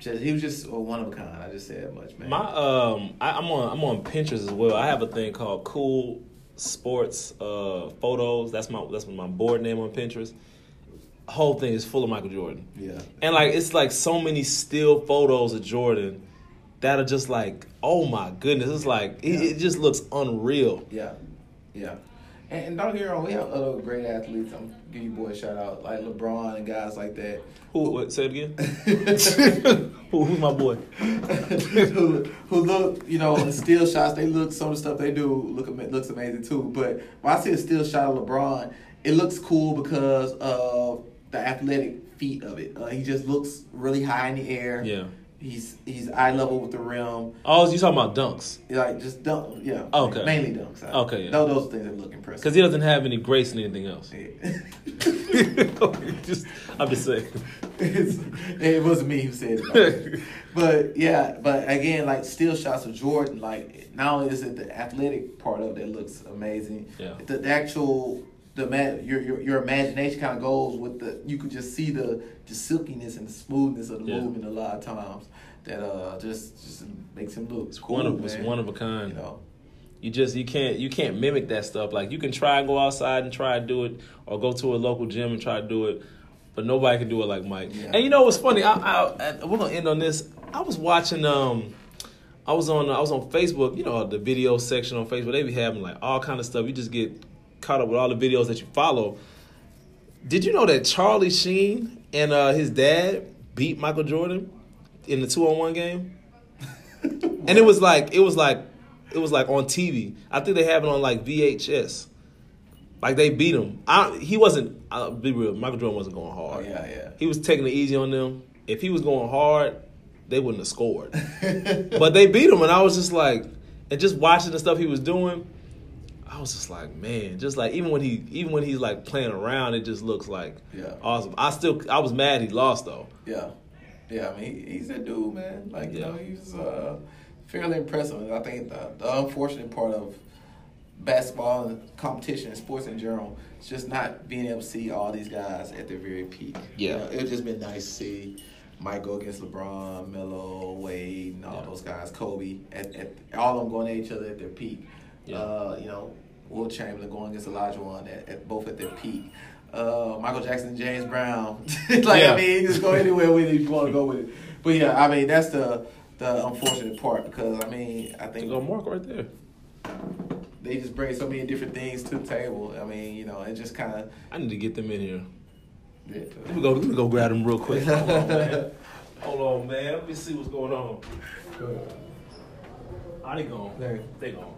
[SPEAKER 2] Just he was just a one of a kind. I just say that much, man.
[SPEAKER 1] My um, I, I'm on I'm on Pinterest as well. I have a thing called Cool Sports uh photos. That's my that's my board name on Pinterest. Whole thing is full of Michael Jordan.
[SPEAKER 2] yeah,
[SPEAKER 1] And like it's like so many still photos of Jordan that are just like, oh my goodness, it's like it, it just looks unreal.
[SPEAKER 2] yeah, yeah. And, and don't get me wrong, we have other great athletes. I'm give you boys a shout out like LeBron and guys like that.
[SPEAKER 1] Who? What, say it again. Who, who's my boy?
[SPEAKER 2] who, who look, you know, in steal shots. They look some of the stuff they do look looks amazing too. But when I see a steal shot of LeBron, it looks cool because of the athletic feat of it. Uh, he just looks really high in the air.
[SPEAKER 1] Yeah.
[SPEAKER 2] He's he's eye level with the rim.
[SPEAKER 1] Oh, you talking about dunks?
[SPEAKER 2] Like just dunk, yeah.
[SPEAKER 1] Oh, okay.
[SPEAKER 2] Mainly dunks.
[SPEAKER 1] Okay, yeah.
[SPEAKER 2] Those, those things that look impressive.
[SPEAKER 1] Because he doesn't have any grace in anything else. just, I'm just saying.
[SPEAKER 2] It's- it wasn't me who said it. but yeah, but again, like still shots of Jordan, like not only is it the athletic part of it that looks amazing,
[SPEAKER 1] Yeah.
[SPEAKER 2] the, the actual the your, your your imagination kind of goes with the you could just see the the silkiness and the smoothness of the
[SPEAKER 1] Yeah.
[SPEAKER 2] movement a lot of times that uh just just makes him look
[SPEAKER 1] It's
[SPEAKER 2] cool,
[SPEAKER 1] one of it's
[SPEAKER 2] man.
[SPEAKER 1] one of a kind.
[SPEAKER 2] You know,
[SPEAKER 1] You just you can't you can't mimic that stuff. Like you can try and go outside and try to do it, or go to a local gym and try to do it, but nobody can do it like Mike.
[SPEAKER 2] Yeah.
[SPEAKER 1] And you know what's funny? I, I, I we're gonna end on this. I was watching um. I was on I was on Facebook, you know, the video section on Facebook. They be having like all kind of stuff. You just get caught up with all the videos that you follow. Did you know that Charlie Sheen and uh, his dad beat Michael Jordan in the two on one game? and it was like it was like it was like on TV. I think they have it on like VHS. Like they beat him. I, he wasn't. I'll be real. Michael Jordan wasn't going
[SPEAKER 2] oh
[SPEAKER 1] hard.
[SPEAKER 2] yeah, yeah.
[SPEAKER 1] He was taking it easy on them. If he was going hard, they wouldn't have scored. but they beat him, and I was just like, and just watching the stuff he was doing, I was just like, man, just like even when he even when he's like playing around, it just looks like
[SPEAKER 2] Yeah.
[SPEAKER 1] awesome. I still I was mad he lost though.
[SPEAKER 2] Yeah, yeah. I mean, he, he's a dude, man. Like you
[SPEAKER 1] Yeah.
[SPEAKER 2] know, he's uh, fairly impressive. And I think the, the unfortunate part of basketball and competition and sports in general is just not being able to see all these guys at their very peak.
[SPEAKER 1] Yeah.
[SPEAKER 2] You know, it would just been nice to see Mike go against LeBron, Melo, Wade, and all
[SPEAKER 1] Yeah.
[SPEAKER 2] those guys, Kobe, at, at all of them going at each other at their peak.
[SPEAKER 1] Yeah.
[SPEAKER 2] Uh, you know, Wilt Chamberlain going against Olajuwon at, at both at their peak. Uh, Michael Jackson, and James Brown. like
[SPEAKER 1] Yeah.
[SPEAKER 2] I mean, you just go anywhere with it if you want to go with it. But yeah, I mean that's the the unfortunate part because I mean I think
[SPEAKER 1] go Mark right there.
[SPEAKER 2] they just bring so many different things to the table. I mean, you know, it just kind of.
[SPEAKER 1] I need to get them in here. Let me go. Let me go grab them real quick. Hold on, man. Hold on, man. Let me see what's going on. How they?
[SPEAKER 2] There.
[SPEAKER 1] They going.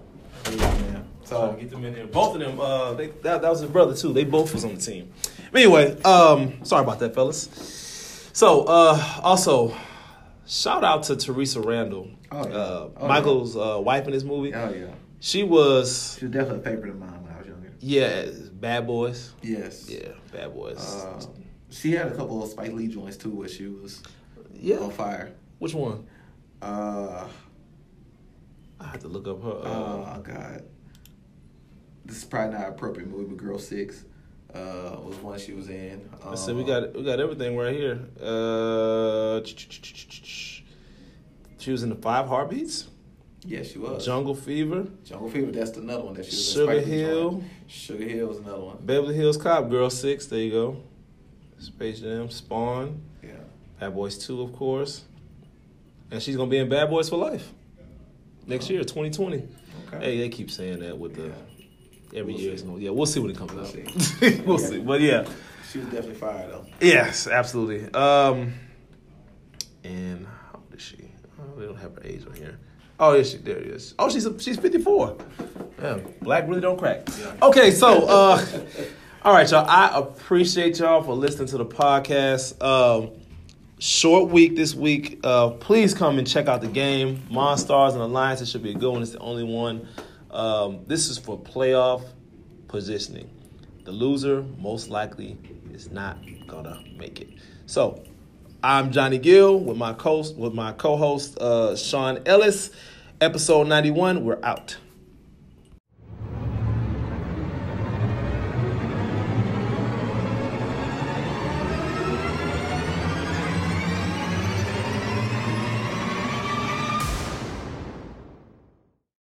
[SPEAKER 2] Yeah, man.
[SPEAKER 1] So get them in there. Both of them. Uh, they, that, that was his brother too. They both was on the team. But anyway, um, sorry about that, fellas. So uh, also, shout out to Theresa Randle,
[SPEAKER 2] Oh, yeah.
[SPEAKER 1] uh,
[SPEAKER 2] Oh,
[SPEAKER 1] Michael's uh, wife in this movie.
[SPEAKER 2] oh yeah,
[SPEAKER 1] She was
[SPEAKER 2] she was definitely a favorite of mine when I was younger.
[SPEAKER 1] yeah, Bad Boys.
[SPEAKER 2] Yes.
[SPEAKER 1] Yeah, Bad Boys.
[SPEAKER 2] Uh, she had a couple of Spike Lee joints too, where she was
[SPEAKER 1] yeah.
[SPEAKER 2] on fire.
[SPEAKER 1] Which one?
[SPEAKER 2] Uh,
[SPEAKER 1] I had to look up her. Uh,
[SPEAKER 2] oh God, this is probably not an appropriate movie, but Girl Six uh, was one she was in.
[SPEAKER 1] I said we got we got everything right here. Uh, she was in the Five Heartbeats,
[SPEAKER 2] Yeah, she was.
[SPEAKER 1] Jungle Fever,
[SPEAKER 2] Jungle Fever. That's another one that she was in.
[SPEAKER 1] Sugar Hill.
[SPEAKER 2] joint. Sugar Hill was another one.
[SPEAKER 1] Beverly Hills Cop, Girl Six. There you go. Space Jam, Spawn,
[SPEAKER 2] Yeah.
[SPEAKER 1] Bad Boys Two, of course, and she's gonna be in Bad Boys for Life next year, 2020.
[SPEAKER 2] Okay.
[SPEAKER 1] Hey, they keep saying that with the
[SPEAKER 2] Yeah.
[SPEAKER 1] Every
[SPEAKER 2] We'll
[SPEAKER 1] year.
[SPEAKER 2] see.
[SPEAKER 1] Yeah, we'll see when it comes
[SPEAKER 2] We'll
[SPEAKER 1] out.
[SPEAKER 2] see.
[SPEAKER 1] we'll
[SPEAKER 2] Yeah.
[SPEAKER 1] see. But yeah.
[SPEAKER 2] She was definitely fired though.
[SPEAKER 1] Yes, absolutely. Um, and how old is she? Oh, they don't have her age on here. Oh, yes, she there it is. Oh, she's she's fifty four. Yeah, black really don't crack.
[SPEAKER 2] Yeah.
[SPEAKER 1] Okay, so uh, all right, y'all. I appreciate y'all for listening to the podcast. Um, short week this week. Uh, please come and check out the game. Monstars and Alliance. It should be a good one. It's the only one. Um, this is for playoff positioning. The loser most likely is not gonna make it. So, I'm Johnny Gill with my co with my co-host uh, Sean Ellis. Episode 91. We're out.